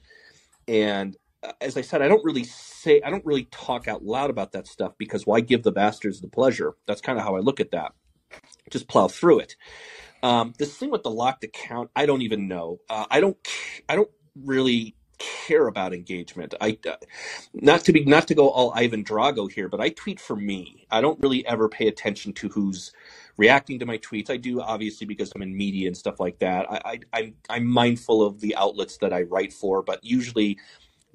Speaker 1: and uh, as I said, I don't really say, I don't really talk out loud about that stuff because why give the bastards the pleasure? That's kind of how I look at that. Just plow through it. Um, this thing with the locked account, I don't even know. Uh, I don't, I don't really care about engagement. I, uh, not to be, not to go all Ivan Drago here, but I tweet for me. I don't really ever pay attention to who's reacting to my tweets. I do obviously because I'm in media and stuff like that. I, I I'm mindful of the outlets that I write for, but usually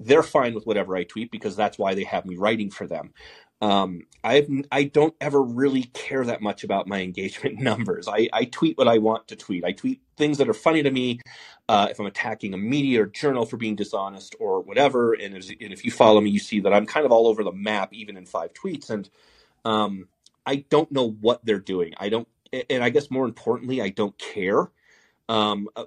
Speaker 1: they're fine with whatever I tweet because that's why they have me writing for them. Um, I've I don't ever really care that much about my engagement numbers. I, I tweet what I want to tweet. I tweet things that are funny to me. Uh, if I'm attacking a media or journal for being dishonest or whatever, and, and if you follow me, you see that I'm kind of all over the map, even in five tweets. And um, I don't know what they're doing. I don't, and I guess more importantly, I don't care. Um, uh,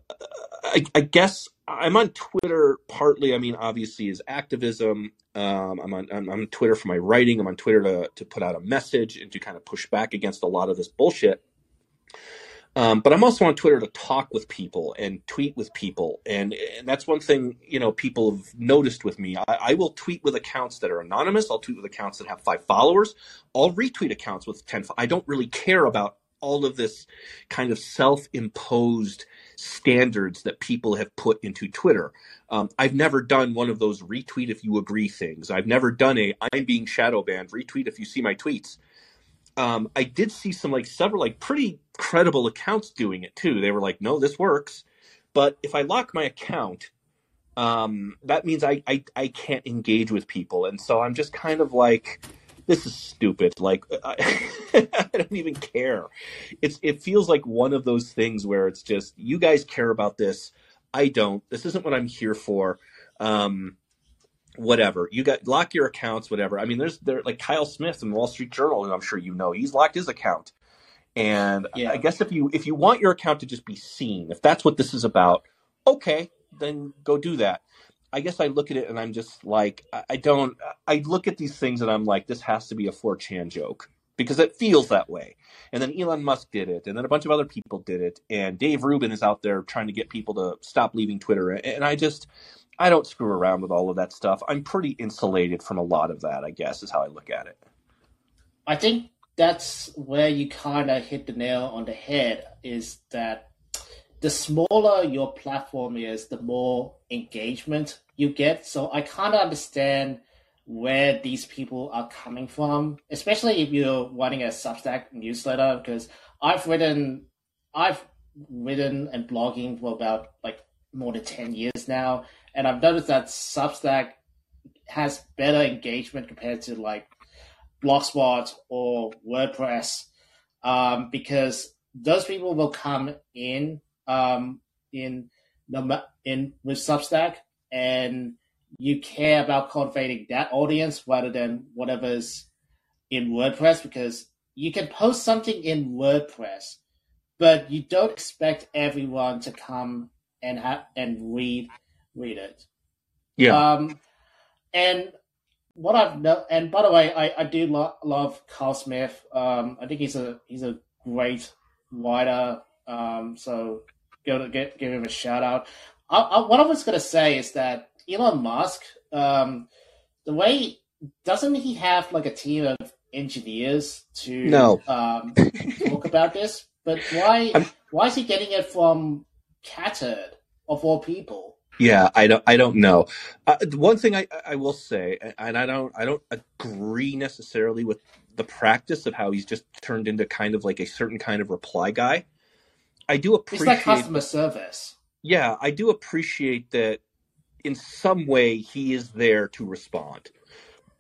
Speaker 1: I, I guess I'm on Twitter partly. I mean, obviously, is activism. Um, I'm on I'm on Twitter for my writing. I'm on Twitter to to put out a message and to kind of push back against a lot of this bullshit. Um, but I'm also on Twitter to talk with people and tweet with people, and and that's one thing you know people have noticed with me. I, I will tweet with accounts that are anonymous. I'll tweet with accounts that have five followers. I'll retweet accounts with ten. I don't really care about all of this kind of self-imposed standards that people have put into Twitter. Um, I've never done one of those retweet if you agree things. I've never done a I'm being shadow banned retweet if you see my tweets. Um, I did see some like several like pretty credible accounts doing it too. They were like, no, this works. But if I lock my account, um, that means I, I I can't engage with people, and so I'm just kind of like, this is stupid. Like I, I don't even care. It's it feels like one of those things where it's just you guys care about this. I don't. This isn't what I'm here for. Um, whatever you got lock your accounts whatever i mean there's there like kyle smith in wall street journal and i'm sure you know he's locked his account and
Speaker 8: Yeah.
Speaker 1: i guess if you if you want your account to just be seen if that's what this is about okay then go do that. I guess I look at it and I'm just like, I, don't. I look at these things and I'm like, this has to be a 4chan joke because it feels that way. And then Elon Musk did it, and then a bunch of other people did it, and Dave Rubin is out there trying to get people to stop leaving Twitter. And I just, I don't screw around with all of that stuff. I'm pretty insulated from a lot of that. I guess is how I look at it.
Speaker 8: I think that's where you kind of hit the nail on the head. Is that the smaller your platform is, the more engagement you get. So I kind of understand where these people are coming from, especially if you're running a Substack newsletter. Because I've written, I've written and blogging for about like more than ten years now, and I've noticed that Substack has better engagement compared to like Blogspot or WordPress, um, because those people will come in um, in the in with Substack and you care about cultivating that audience rather than whatever's in WordPress because you can post something in WordPress, but you don't expect everyone to come and have and read read it.
Speaker 1: Yeah.
Speaker 8: Um, and what I've no, and by the way, I, I do lo- love Kyle Smith. Um, I think he's a he's a great writer. Um, so go to get give him a shout out. I, I, what I was gonna say is that Elon Musk, um, the way doesn't he have like a team of engineers to
Speaker 1: No.
Speaker 8: um, talk about this? But why
Speaker 1: I'm-
Speaker 8: why is he getting it from Catturd of all people?
Speaker 1: Yeah, I don't. I don't know. Uh, one thing I, I will say, and I don't. I don't agree necessarily with the practice of how he's just turned into kind of like a certain kind of reply guy. I do
Speaker 8: It's
Speaker 1: appreciate.
Speaker 8: like customer service.
Speaker 1: yeah, I do appreciate that. In some way, he is there to respond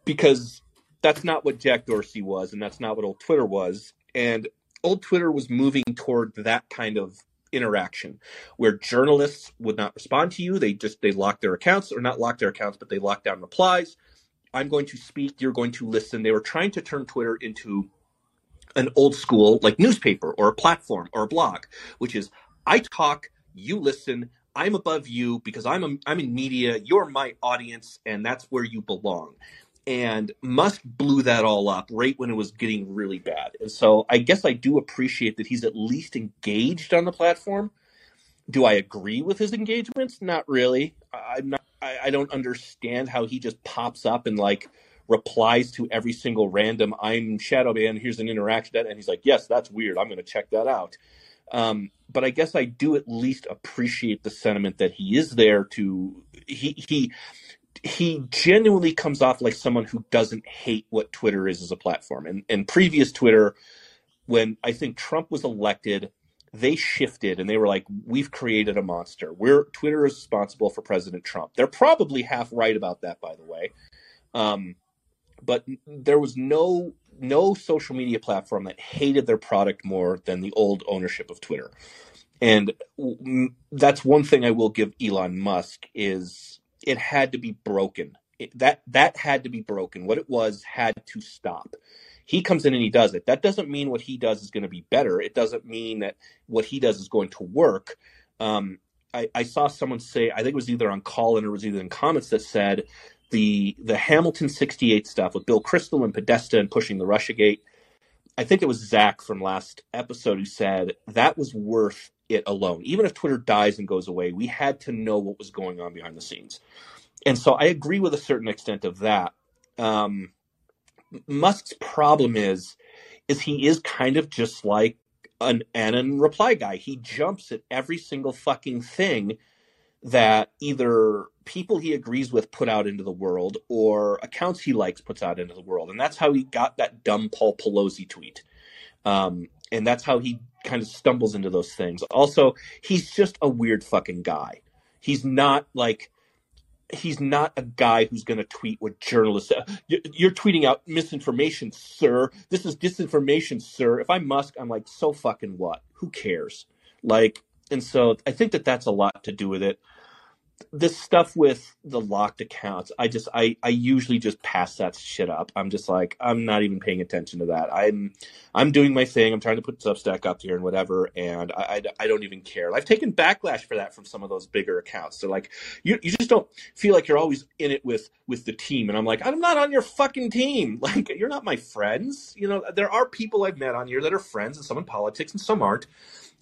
Speaker 1: because that's not what Jack Dorsey was, and that's not what old Twitter was. And old Twitter was moving toward that kind of interaction where journalists would not respond to you. They just they lock their accounts or not lock their accounts, but they lock down replies. I'm going to speak, you're going to listen. They were trying to turn Twitter into an old school like newspaper or a platform or a blog, which is I talk, you listen, I'm above you because I'm a, I'm in media, you're my audience and that's where you belong. And Musk blew that all up right when it was getting really bad. And so I guess I do appreciate that he's at least engaged on the platform. Do I agree with his engagements? Not really. I'm not. I, I don't understand how he just pops up and like replies to every single random "I'm shadow Shadowban." Here's an interaction, and he's like, "Yes, that's weird. I'm going to check that out." Um, but I guess I do at least appreciate the sentiment that he is there to. He he he genuinely comes off like someone who doesn't hate what Twitter is as a platform. And and previous Twitter, when I think Trump was elected, they shifted and they were like, "We've created a monster. We're Twitter is responsible for President Trump." They're probably half right about that, by the way. Um, but there was no no social media platform that hated their product more than the old ownership of Twitter. And that's one thing I will give Elon Musk is it had to be broken. It, that that had to be broken. What it was had to stop. He comes in and he does it. That doesn't mean what he does is going to be better. It doesn't mean that what he does is going to work. Um, I, I saw someone say, I think it was either on call and it was either in comments that said the the Hamilton 68 stuff with Bill Kristol and Podesta and pushing the Russiagate. I think it was Zach from last episode who said that was worth it alone. Even if Twitter dies and goes away, we had to know what was going on behind the scenes. And so I agree with a certain extent of that. Um, Musk's problem is, is he is kind of just like an Anon reply guy. He jumps at every single fucking thing that either people he agrees with put out into the world or accounts he likes puts out into the world. And that's how he got that dumb Paul Pelosi tweet. Um, and that's how he kind of stumbles into those things. Also, he's just a weird fucking guy. He's not like he's not a guy who's going to tweet what journalists "You- you're tweeting out misinformation sir this is disinformation sir if i'm musk i'm like so fucking what who cares like and so i think that that's a lot to do with it this stuff with the locked accounts, I just I I usually just pass that shit up. I'm just like I'm not even paying attention to that. I'm I'm doing my thing. I'm trying to put Substack up here and whatever, and I, I, I don't even care. I've taken backlash for that from some of those bigger accounts. They're like, you you just don't feel like you're always in it with with the team, and I'm like, I'm not on your fucking team. Like you're not my friends. You know, there are people I've met on here that are friends, and some in politics, and some aren't.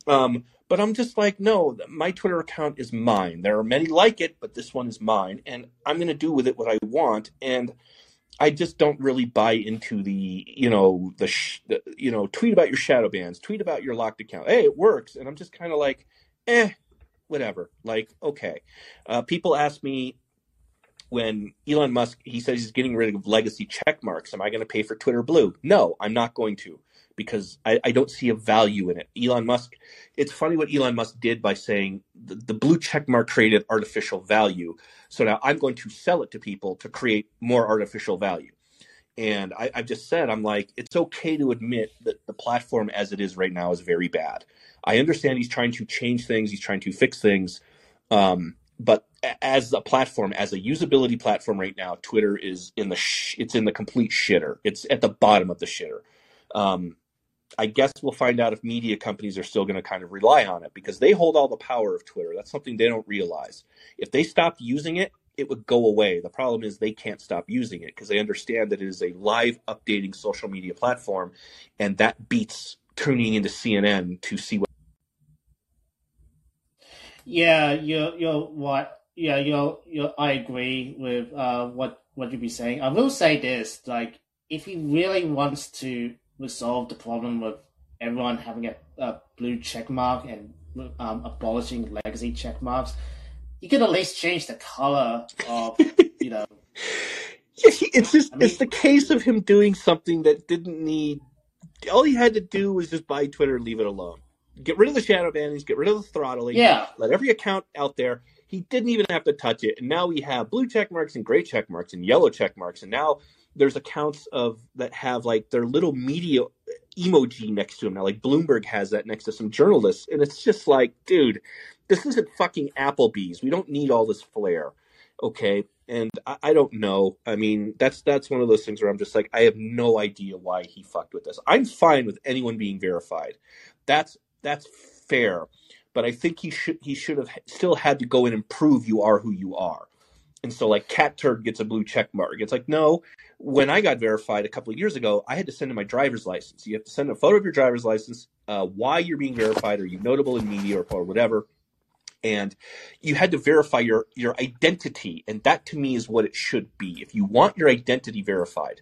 Speaker 1: Um, but I'm just like, no, my Twitter account is mine. There are many like it, but this one is mine, and I'm going to do with it what I want. And I just don't really buy into the, you know, the, sh- the, you know, tweet about your shadow bans, tweet about your locked account. Hey, it works, and I'm just kind of like, eh, whatever. Like, okay. Uh, people ask me when Elon Musk he says he's getting rid of legacy check marks. Am I going to pay for Twitter Blue? No, I'm not going to because I, I don't see a value in it. Elon Musk, it's funny what Elon Musk did by saying the, the blue check mark created artificial value. So now I'm going to sell it to people to create more artificial value. And I, I've just said, I'm like, it's okay to admit that the platform as it is right now is very bad. I understand he's trying to change things, he's trying to fix things. Um, but as a platform, as a usability platform right now, Twitter is in the sh- it's in the complete shitter. It's at the bottom of the shitter. Um, I guess we'll find out if media companies are still going to kind of rely on it because they hold all the power of Twitter. That's something they don't realize. If they stopped using it, it would go away. The problem is they can't stop using it because they understand that it is a live updating social media platform and that beats tuning into CNN to see what
Speaker 8: Yeah, you're you're what? Yeah, you're you're. I agree with uh, what what you be saying. I will say this: like, if he really wants to resolve the problem with everyone having a, a blue check mark and um, abolishing legacy check marks, you could at least change the color of you know.
Speaker 1: Yeah, he- it's just
Speaker 8: I mean-
Speaker 1: it's the case of him doing something that didn't need. All he had to do was just buy Twitter and leave it alone. Get rid of the shadow bannings, get rid of the throttling,
Speaker 8: Yeah,
Speaker 1: let every account out there. He didn't even have to touch it, and now we have blue check marks and gray check marks and yellow check marks, and now there's accounts of that have like their little media emoji next to them now. Like Bloomberg has that next to some journalists, and it's just like, dude, this isn't fucking Applebee's. We don't need all this flair, okay? And I, I don't know. I mean, that's that's one of those things where I'm just like, I have no idea why he fucked with this. I'm fine with anyone being verified. That's that's fair, but I think he should he should have still had to go in and prove you are who you are. And so, like, Catturd gets a blue check mark. It's like, no, when I got verified a couple of years ago, I had to send in my driver's license. You have to send a photo of your driver's license, uh, why you're being verified, are you notable in media or, or whatever. And you had to verify your, your identity. And that to me is what it should be. If you want your identity verified,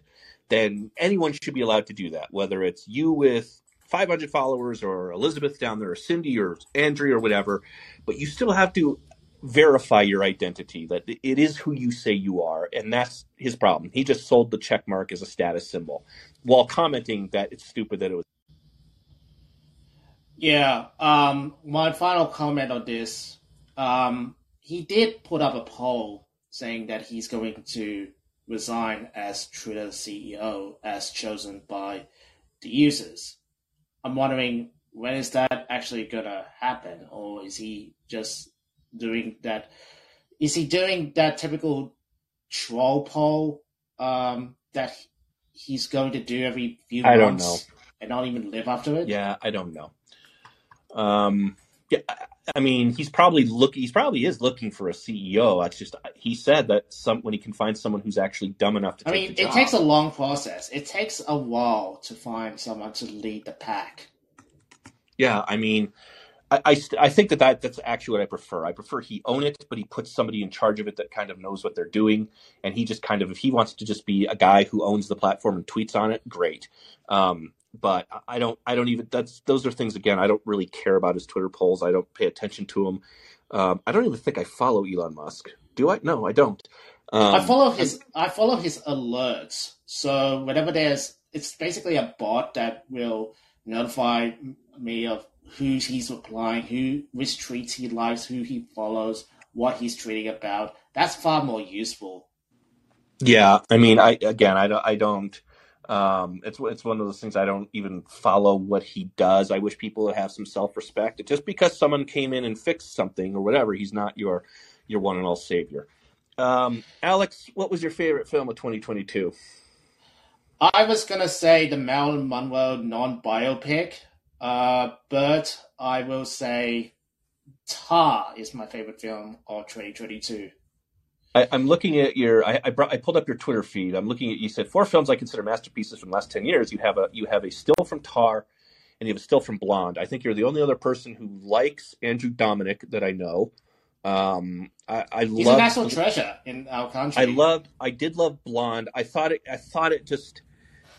Speaker 1: then anyone should be allowed to do that, whether it's you with 500 followers or Elizabeth down there or Cindy or Andrea or whatever. But you still have to verify your identity that it is who you say you are and that's his problem he just sold the check mark as a status symbol while commenting that it's stupid that it was
Speaker 8: yeah. Um, my final comment on this: um, he did put up a poll saying that he's going to resign as Twitter CEO, as chosen by the users. I'm wondering when is that actually gonna happen, or is he just doing that? Is he doing that typical troll poll um, that he's going to do every few
Speaker 1: I don't
Speaker 8: months and not even live up to it?
Speaker 1: yeah i don't know um yeah I- mean he's probably look he's probably is looking for a ceo that's just he said that some when he can find someone who's actually dumb enough to
Speaker 8: I mean, it takes a long process. It takes a while to find someone to lead the pack.
Speaker 1: Yeah, I mean, I, I, st- I think that, that that's actually what I prefer. I prefer he own it, but he puts somebody in charge of it that kind of knows what they're doing, and he just kind of if he wants to just be a guy who owns the platform and tweets on it, great. Um, but I- don't I don't even that's those are things again I don't really care about his Twitter polls. I don't pay attention to him. Um, I don't even think I follow Elon Musk. Do I? No, I don't. Um,
Speaker 8: I follow his I follow his alerts. So whenever there's, it's basically a bot that will notify me of who he's replying, who which tweets he likes, who he follows, what he's tweeting about. That's far more useful.
Speaker 1: Yeah, I mean, I again, I don't, I don't. Um, it's it's one of those things I don't even follow what he does. I wish people would have some self respect. Just because someone came in and fixed something or whatever, he's not your your one and all savior. Um, Alex, what was your favorite film of 2022?
Speaker 8: I was gonna say the Marilyn Monroe non-biopic, uh, but I will say Tar is my favorite film of 2022.
Speaker 1: I, I'm looking at your. I, I, brought, I pulled up your Twitter feed. I'm looking at. You said four films I consider masterpieces from the last ten years. You have a you have a still from Tar, and you have a still from Blonde. I think you're the only other person who likes Andrew Dominik that I know. Um, I, I
Speaker 8: He's
Speaker 1: love
Speaker 8: a national treasure in our country.
Speaker 1: I loved. I did love Blonde. I thought it. I thought it just.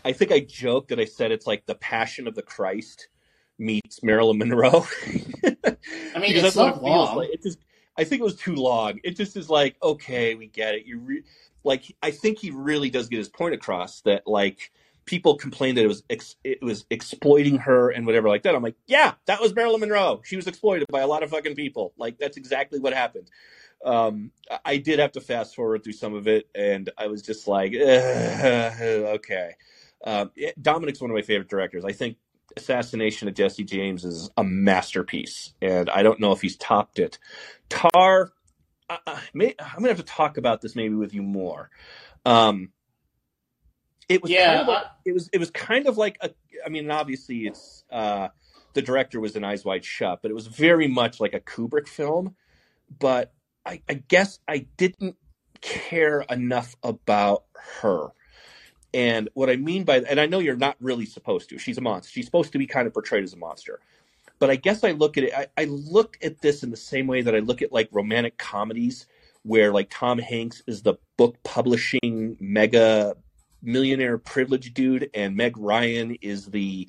Speaker 1: I think I joked that I said it's like the Passion of the Christ meets Marilyn Monroe.
Speaker 8: I mean, it's
Speaker 1: that's
Speaker 8: so
Speaker 1: it
Speaker 8: long.
Speaker 1: like. It just. I think it was too long. It just is like, okay, we get it. You re- like. I think he really does get his point across that like people complained that it was ex- it was exploiting her and whatever like that. I'm like, yeah, that was Marilyn Monroe. She was exploited by a lot of fucking people. Like that's exactly what happened. Um, I- I did have to fast forward through some of it, and I was just like, okay. Um, Dominik's one of my favorite directors. I think Assassination of Jesse James is a masterpiece, and I don't know if he's topped it. Tar, I, I, may, I'm gonna have to talk about this maybe with you more. Um, it was
Speaker 8: Yeah,
Speaker 1: kind of like, it was it was kind of like a. I mean, obviously, it's uh, the director was an Eyes Wide Shut, but it was very much like a Kubrick film. But I, I guess I didn't care enough about her. And what I mean by that, and I know you're not really supposed to. She's a monster. She's supposed to be kind of portrayed as a monster. But I guess I look at it. I, I look at this in the same way that I look at like romantic comedies, where like Tom Hanks is the book publishing mega millionaire privileged dude, and Meg Ryan is the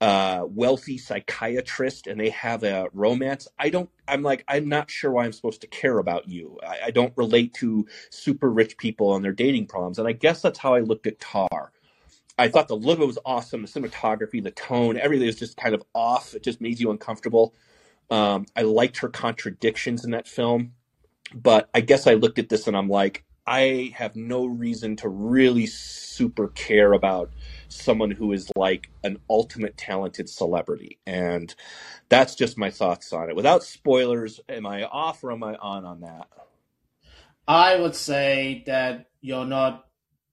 Speaker 1: uh, wealthy psychiatrist, and they have a romance. I don't. I'm like, I'm not sure why I'm supposed to care about you. I, I don't relate to super rich people and their dating problems, and I guess that's how I looked at Tar. I thought the look was awesome, the cinematography, the tone, everything was just kind of off. It just made you uncomfortable. Um, I liked her contradictions in that film, but I guess I looked at this and I'm like, I have no reason to really super care about someone who is like an ultimate talented celebrity. And that's just my thoughts on it. Without spoilers, am I off or am I on on that?
Speaker 8: I would say that you're not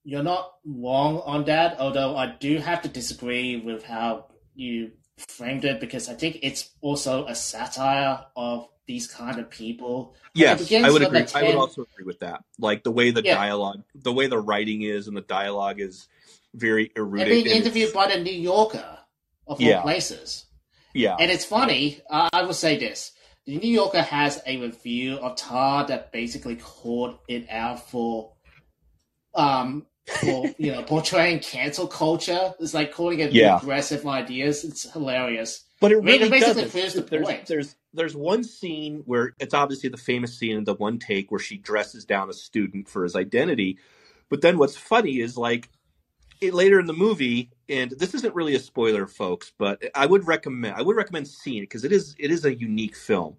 Speaker 8: you're not wrong on that, although I do have to disagree with how you framed it because I think it's also a satire of these kind of people.
Speaker 1: Yes, I would agree. I would also agree with that. Like the way the
Speaker 8: Yeah.
Speaker 1: dialogue, the way the writing is, and the dialogue is very
Speaker 8: and being
Speaker 1: and it's-
Speaker 8: interviewed by the New Yorker of
Speaker 1: Yeah.
Speaker 8: all places.
Speaker 1: yeah,
Speaker 8: And it's funny, uh, I will say this. The New Yorker has a review of Tar that basically called it out for um for you know portraying cancel culture. It's like calling it
Speaker 1: Yeah.
Speaker 8: aggressive ideas. It's hilarious.
Speaker 1: But it
Speaker 8: I mean,
Speaker 1: really
Speaker 8: basically
Speaker 1: doesn't.
Speaker 8: proves the
Speaker 1: there's,
Speaker 8: point.
Speaker 1: There's there's one scene where it's obviously the famous scene in the one take where she dresses down a student for his identity. But then what's funny is like it, later in the movie, and this isn't really a spoiler, folks, but I would recommend I would recommend seeing it because it is it is a unique film.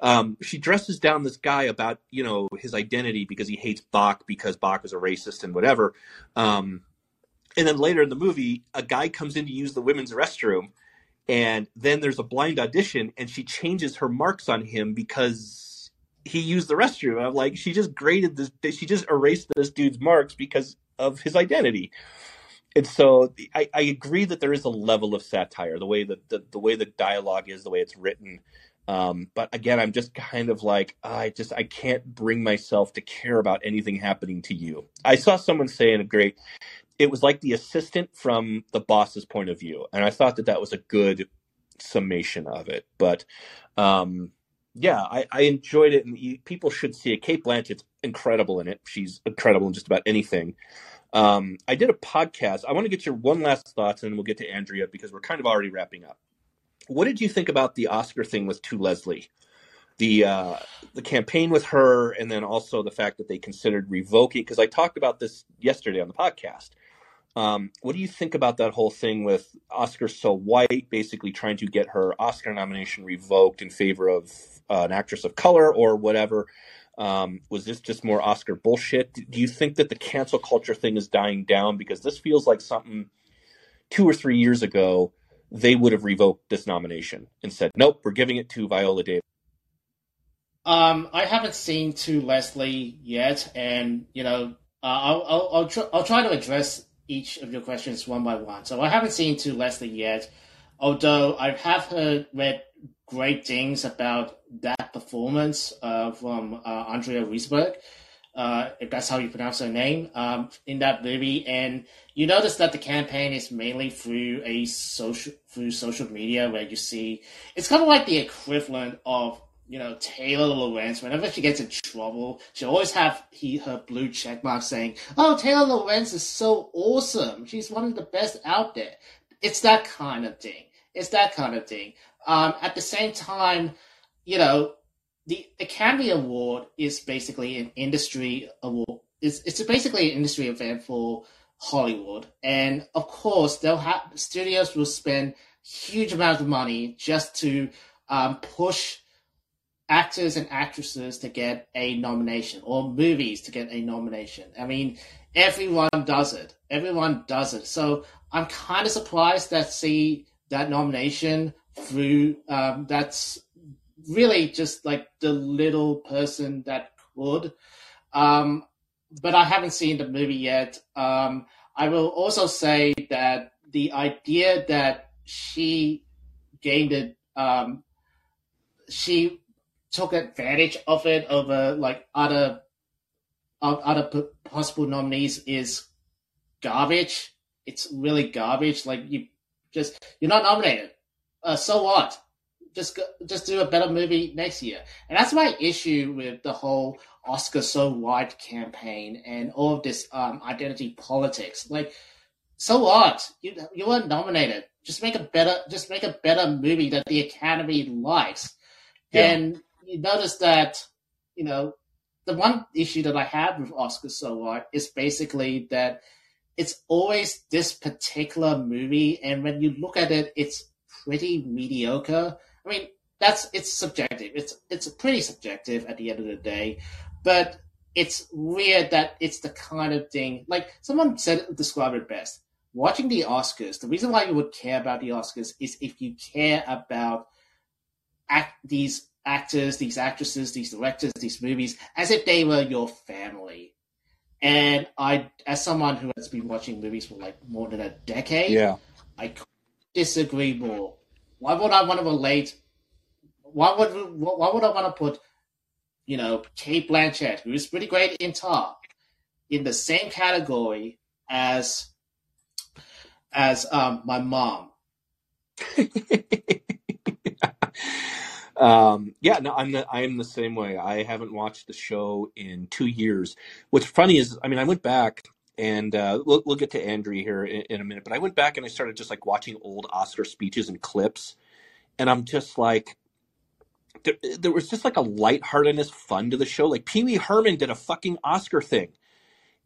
Speaker 1: Um, she dresses down this guy about you know his identity because he hates Bach because Bach is a racist and whatever. Um, and then later in the movie, a guy comes in to use the women's restroom, and then there's a blind audition, and she changes her marks on him because he used the restroom. I'm like, she just graded this, she just erased this dude's marks because of his identity. And so I, I agree that there is a level of satire, the way that the, the way the dialogue is, the way it's written. Um, but again, I'm just kind of like, I just I can't bring myself to care about anything happening to you. I saw someone say in a great, it was like the assistant from the boss's point of view, and I thought that that was a good summation of it. But um, yeah, I, I enjoyed it, and you, people should see it. Cate Blanchett's incredible in it. She's incredible in just about anything. Um, I did a podcast. I want to get your one last thoughts, and then we'll get to Andrea because we're kind of already wrapping up. What did you think about the Oscar thing with To Leslie? The uh, the campaign with her, and then also the fact that they considered revoking. Because I talked about this yesterday on the podcast. Um, what do you think about that whole thing with Oscar so white, basically trying to get her Oscar nomination revoked in favor of uh, an actress of color or whatever? Um, was this just more Oscar bullshit? Do you think that the cancel culture thing is dying down? Because this feels like something two or three years ago they would have revoked this nomination and said, nope, we're giving it to Viola Davis.
Speaker 8: Um, I haven't seen to Leslie yet, and you know, uh, I'll I'll I'll, tr- I'll try to address each of your questions one by one. So I haven't seen to Leslie yet, although I have heard read great things about that performance uh, from uh, Andrea Riseborough, uh, if that's how you pronounce her name, um, in that movie. And you notice that the campaign is mainly through a social through social media, where you see it's kind of like the equivalent of you know Taylor Lorenz. Whenever she gets in trouble, she always have he her blue check mark saying, "Oh, Taylor Lorenz is so awesome. She's one of the best out there." It's that kind of thing. It's that kind of thing. Um, at the same time, you know, the Academy Award is basically an industry award. It's, it's basically an industry event for Hollywood, and of course, they'll have studios will spend huge amounts of money just to um, push actors and actresses to get a nomination or movies to get a nomination. I mean, everyone does it. Everyone does it. So I'm kind of surprised that see that nomination through um, that's really just like the little person that could. Um, but I haven't seen the movie yet. Um, I will also say that the idea that she gained it, um, she took advantage of it over like other other possible nominees is garbage. It's really garbage. Like you just you're not nominated. Uh, so what? Just go, just do a better movie next year. And that's my issue with the whole Oscar so white campaign and all of this um, identity politics. Like, so what? You you weren't nominated. Just make a better just make a better movie that the Academy likes. Yeah. And you notice that, you know, the one issue that I have with Oscar so white is basically that it's always this particular movie, and when you look at it, it's pretty mediocre. I mean, that's it's subjective. It's it's pretty subjective at the end of the day, but it's weird that it's the kind of thing like someone said described it best. Watching the Oscars, the reason why you would care about the Oscars is if you care about act these actors, these actresses, these directors, these movies as if they were your family. And I, as someone who has been watching movies for like more than a decade,
Speaker 1: yeah,
Speaker 8: I disagree more. Why would I want to relate? Why would why would I want to put, you know, Cate Blanchett, who is pretty great in Tar, in the same category as as um, my mom?
Speaker 1: Um, yeah, no, I'm the, I am the same way. I haven't watched the show in two years. What's funny is, I mean, I went back and uh, we'll, we'll get to Andrea here in, in, a minute, but I went back and I started just like watching old Oscar speeches and clips, and I'm just like, there, there was just like a lightheartedness, fun to the show. Like Pee Wee Herman did a fucking Oscar thing.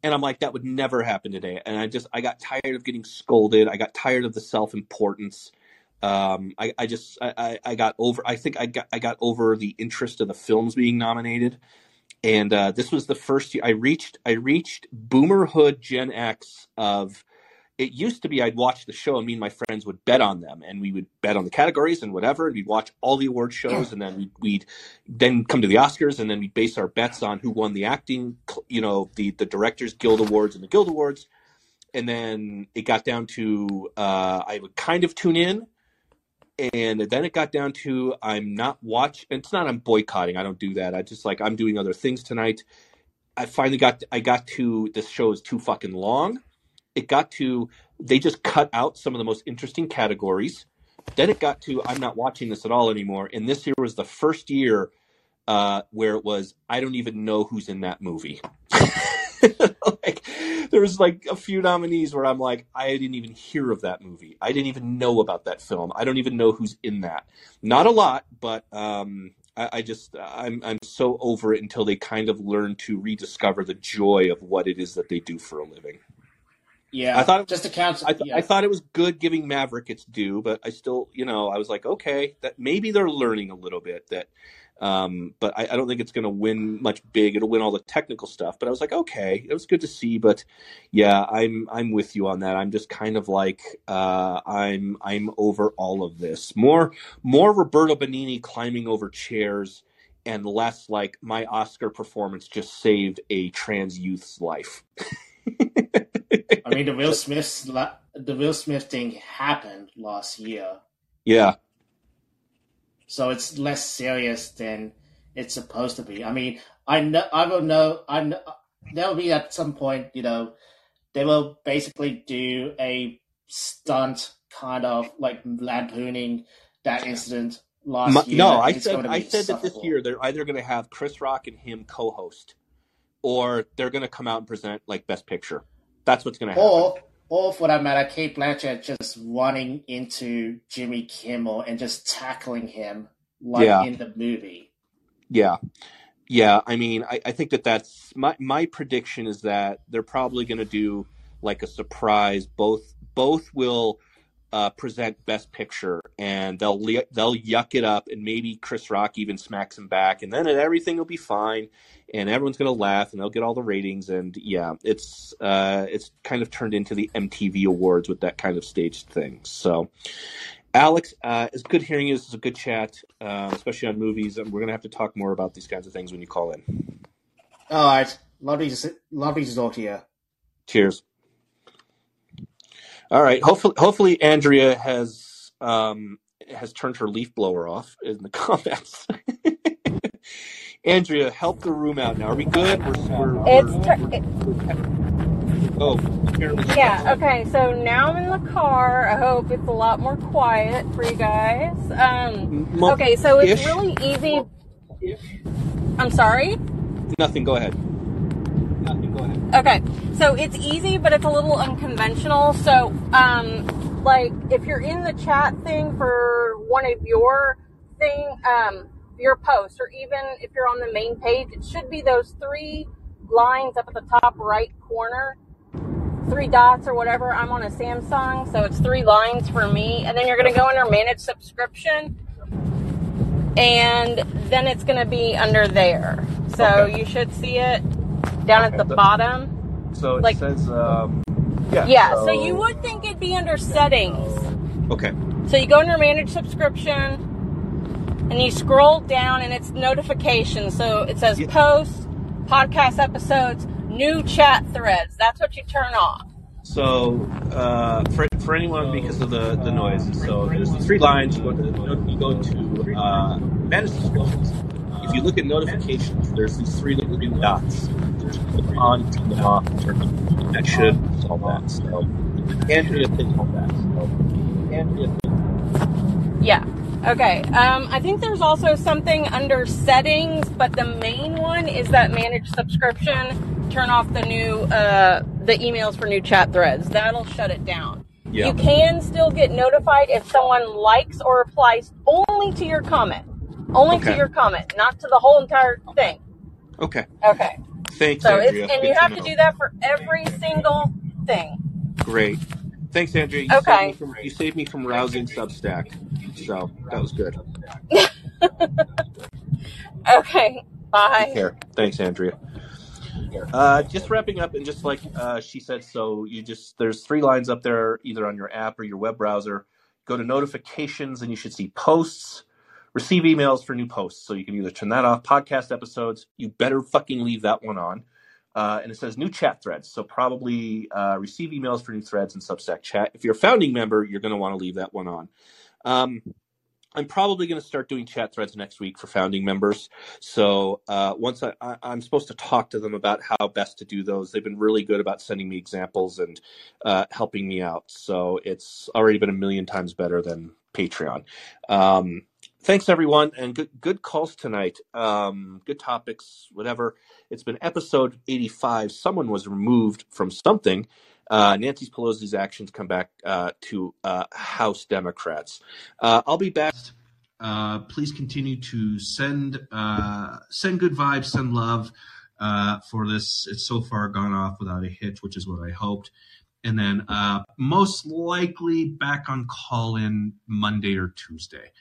Speaker 1: And I'm like, that would never happen today. And I just, I got tired of getting scolded. I got tired of the self importance. Um, I, I just I, I got over I think I got I got over the interest of the films being nominated, and uh, this was the first year I reached I reached boomerhood Gen X of. It used to be I'd watch the show and me and my friends would bet on them and we would bet on the categories and whatever and we'd watch all the award shows and then we'd, we'd then come to the Oscars and then we'd base our bets on who won the acting you know the the directors guild awards and the guild awards and then it got down to uh, I would kind of tune in and then it got down to I'm not watch. It's not I'm boycotting. I don't do that. I just like I'm doing other things tonight. I finally got I got to this show is too fucking long. It got to they just cut out some of the most interesting categories. Then it got to I'm not watching this at all anymore. And this year was the first year uh, where it was I don't even know who's in that movie. like there was like a few nominees where I'm like, I didn't even hear of that movie. I didn't even know about that film. I don't even know who's in that. Not a lot, but um, I, I just I'm I'm so over it until they kind of learn to rediscover the joy of what it is that they do for a living.
Speaker 8: Yeah,
Speaker 1: I thought it was,
Speaker 8: just to count.
Speaker 1: I, th-
Speaker 8: yeah.
Speaker 1: I thought it was good giving Maverick its due, but I still, you know, I was like, okay, that maybe they're learning a little bit that um, but I, I, don't think it's going to win much big. It'll win all the technical stuff. But I was like, okay, it was good to see. But yeah, I'm I'm with you on that. I'm just kind of like uh, I'm I'm over all of this. More more Roberto Benigni climbing over chairs and less like my Oscar performance just saved a trans youth's life.
Speaker 8: I mean, the Will Smith the Will Smith thing happened last year,
Speaker 1: yeah,
Speaker 8: so it's less serious than it's supposed to be. I mean, I know I will know I know there'll be at some point, you know, they will basically do a stunt kind of like lampooning that incident last
Speaker 1: My-
Speaker 8: year.
Speaker 1: no, I said I said that this year they're either going to have Chris Rock and him co-host, or they're going to come out and present like Best Picture. That's what's going to happen.
Speaker 8: Or, or for that matter, Cate Blanchett just running into Jimmy Kimmel and just tackling him like
Speaker 1: Yeah.
Speaker 8: in the movie.
Speaker 1: Yeah. Yeah. I mean, I, I think that that's my, my prediction is that they're probably going to do like a surprise. Both, both will uh, present best picture and they'll, they'll yuck it up and maybe Chris Rock even smacks him back and then everything will be fine and everyone's going to laugh and they'll get all the ratings. And yeah, it's, uh, it's kind of turned into the MTV awards with that kind of staged thing. So, Alex, uh, it's good hearing you. This is a good chat, uh, especially on movies. And we're going to have to talk more about these kinds of things when you call in.
Speaker 8: All right, lovely to sit- lovely to talk to you.
Speaker 1: Cheers. All right. Hopefully, hopefully Andrea has um, has turned her leaf blower off in the comments. Andrea, help the room out now. Are we good? We're, we're,
Speaker 7: It's
Speaker 1: we're,
Speaker 7: tur- it,
Speaker 1: oh,
Speaker 7: yeah. Okay. So now I'm in the car. I hope it's a lot more quiet for you guys. Um. Okay. So it's
Speaker 1: ish.
Speaker 7: really easy. I'm sorry.
Speaker 1: Nothing. Go ahead. Nothing. Go ahead.
Speaker 7: Okay, so it's easy, but it's a little unconventional. So, um, like if you're in the chat thing for one of your thing, um, your post, or even if you're on the main page, it should be those three lines up at the top right corner, three dots or whatever. I'm on a Samsung, so it's three lines for me, and then you're gonna go under manage subscription, and then it's gonna be under there. So
Speaker 1: Okay.
Speaker 7: you should see it down at the
Speaker 1: So,
Speaker 7: bottom.
Speaker 1: so it
Speaker 7: Like-
Speaker 1: says, um, yeah.
Speaker 7: Yeah, so you would think it'd be under settings.
Speaker 1: Okay.
Speaker 7: So you go under manage subscription and you scroll down and it's notifications. So it says
Speaker 1: Yeah.
Speaker 7: posts, podcast episodes, new chat threads. That's what you turn off.
Speaker 1: So uh, for, for anyone, because of the, the noise, so there's the three lines. You go to, you go to uh, manage subscriptions. If you look at notifications, there's these three little green dots. Click on, turn them off, turn them on. That should solve that. So Andrea thinks on that. So Andrea
Speaker 7: Yeah. Okay. Um, I think there's also something under settings, but the main one is that manage subscription. Turn off the new uh, the emails for new chat threads. That'll shut it down.
Speaker 1: Yeah.
Speaker 7: You can still get notified if someone likes or replies only to your comment. Only to your comment, not to the whole entire thing.
Speaker 1: Okay.
Speaker 7: Okay.
Speaker 1: Thanks,
Speaker 7: So it's
Speaker 1: Andrea.
Speaker 7: and you have to
Speaker 1: know.
Speaker 7: do that for every single thing.
Speaker 1: Great. Thanks, Andrea. You
Speaker 7: Okay.
Speaker 1: saved me from you saved me from rousing Substack. So that was good.
Speaker 7: Okay. Bye.
Speaker 1: Take care. Thanks, Andrea. Uh, just wrapping up, and just like uh, she said, so you just there's three lines up there, either on your app or your web browser. Go to notifications, and you should see posts. Receive emails for new posts, so you can either turn that off. Podcast episodes, you better fucking leave that one on. Uh, and it says new chat threads, so probably uh, receive emails for new threads in Substack chat. If you're a founding member, you're going to want to leave that one on. Um, I'm probably going to start doing chat threads next week for founding members. So uh, once I, I'm supposed to talk to them about how best to do those, they've been really good about sending me examples and uh, helping me out. So it's already been a million times better than Patreon. Um, thanks everyone, and good good calls tonight. Um, good topics, whatever. It's been episode 85. Someone was removed from something. Uh, Nancy Pelosi's actions come back uh, to uh, House Democrats. Uh, I'll be back.
Speaker 2: Uh, please continue to send uh, send good vibes, send love for this. It's so far gone off without a hitch, which is what I hoped. And then most likely back on Callin Monday or Tuesday.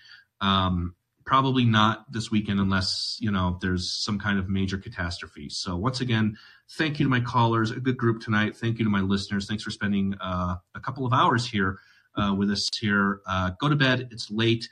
Speaker 2: Um, probably not this weekend unless you know there's some kind of major catastrophe. So once again, thank you to my callers, a good group tonight. Thank you to my listeners. Thanks for spending uh, a couple of hours here uh, with us here. Uh, go to bed. It's late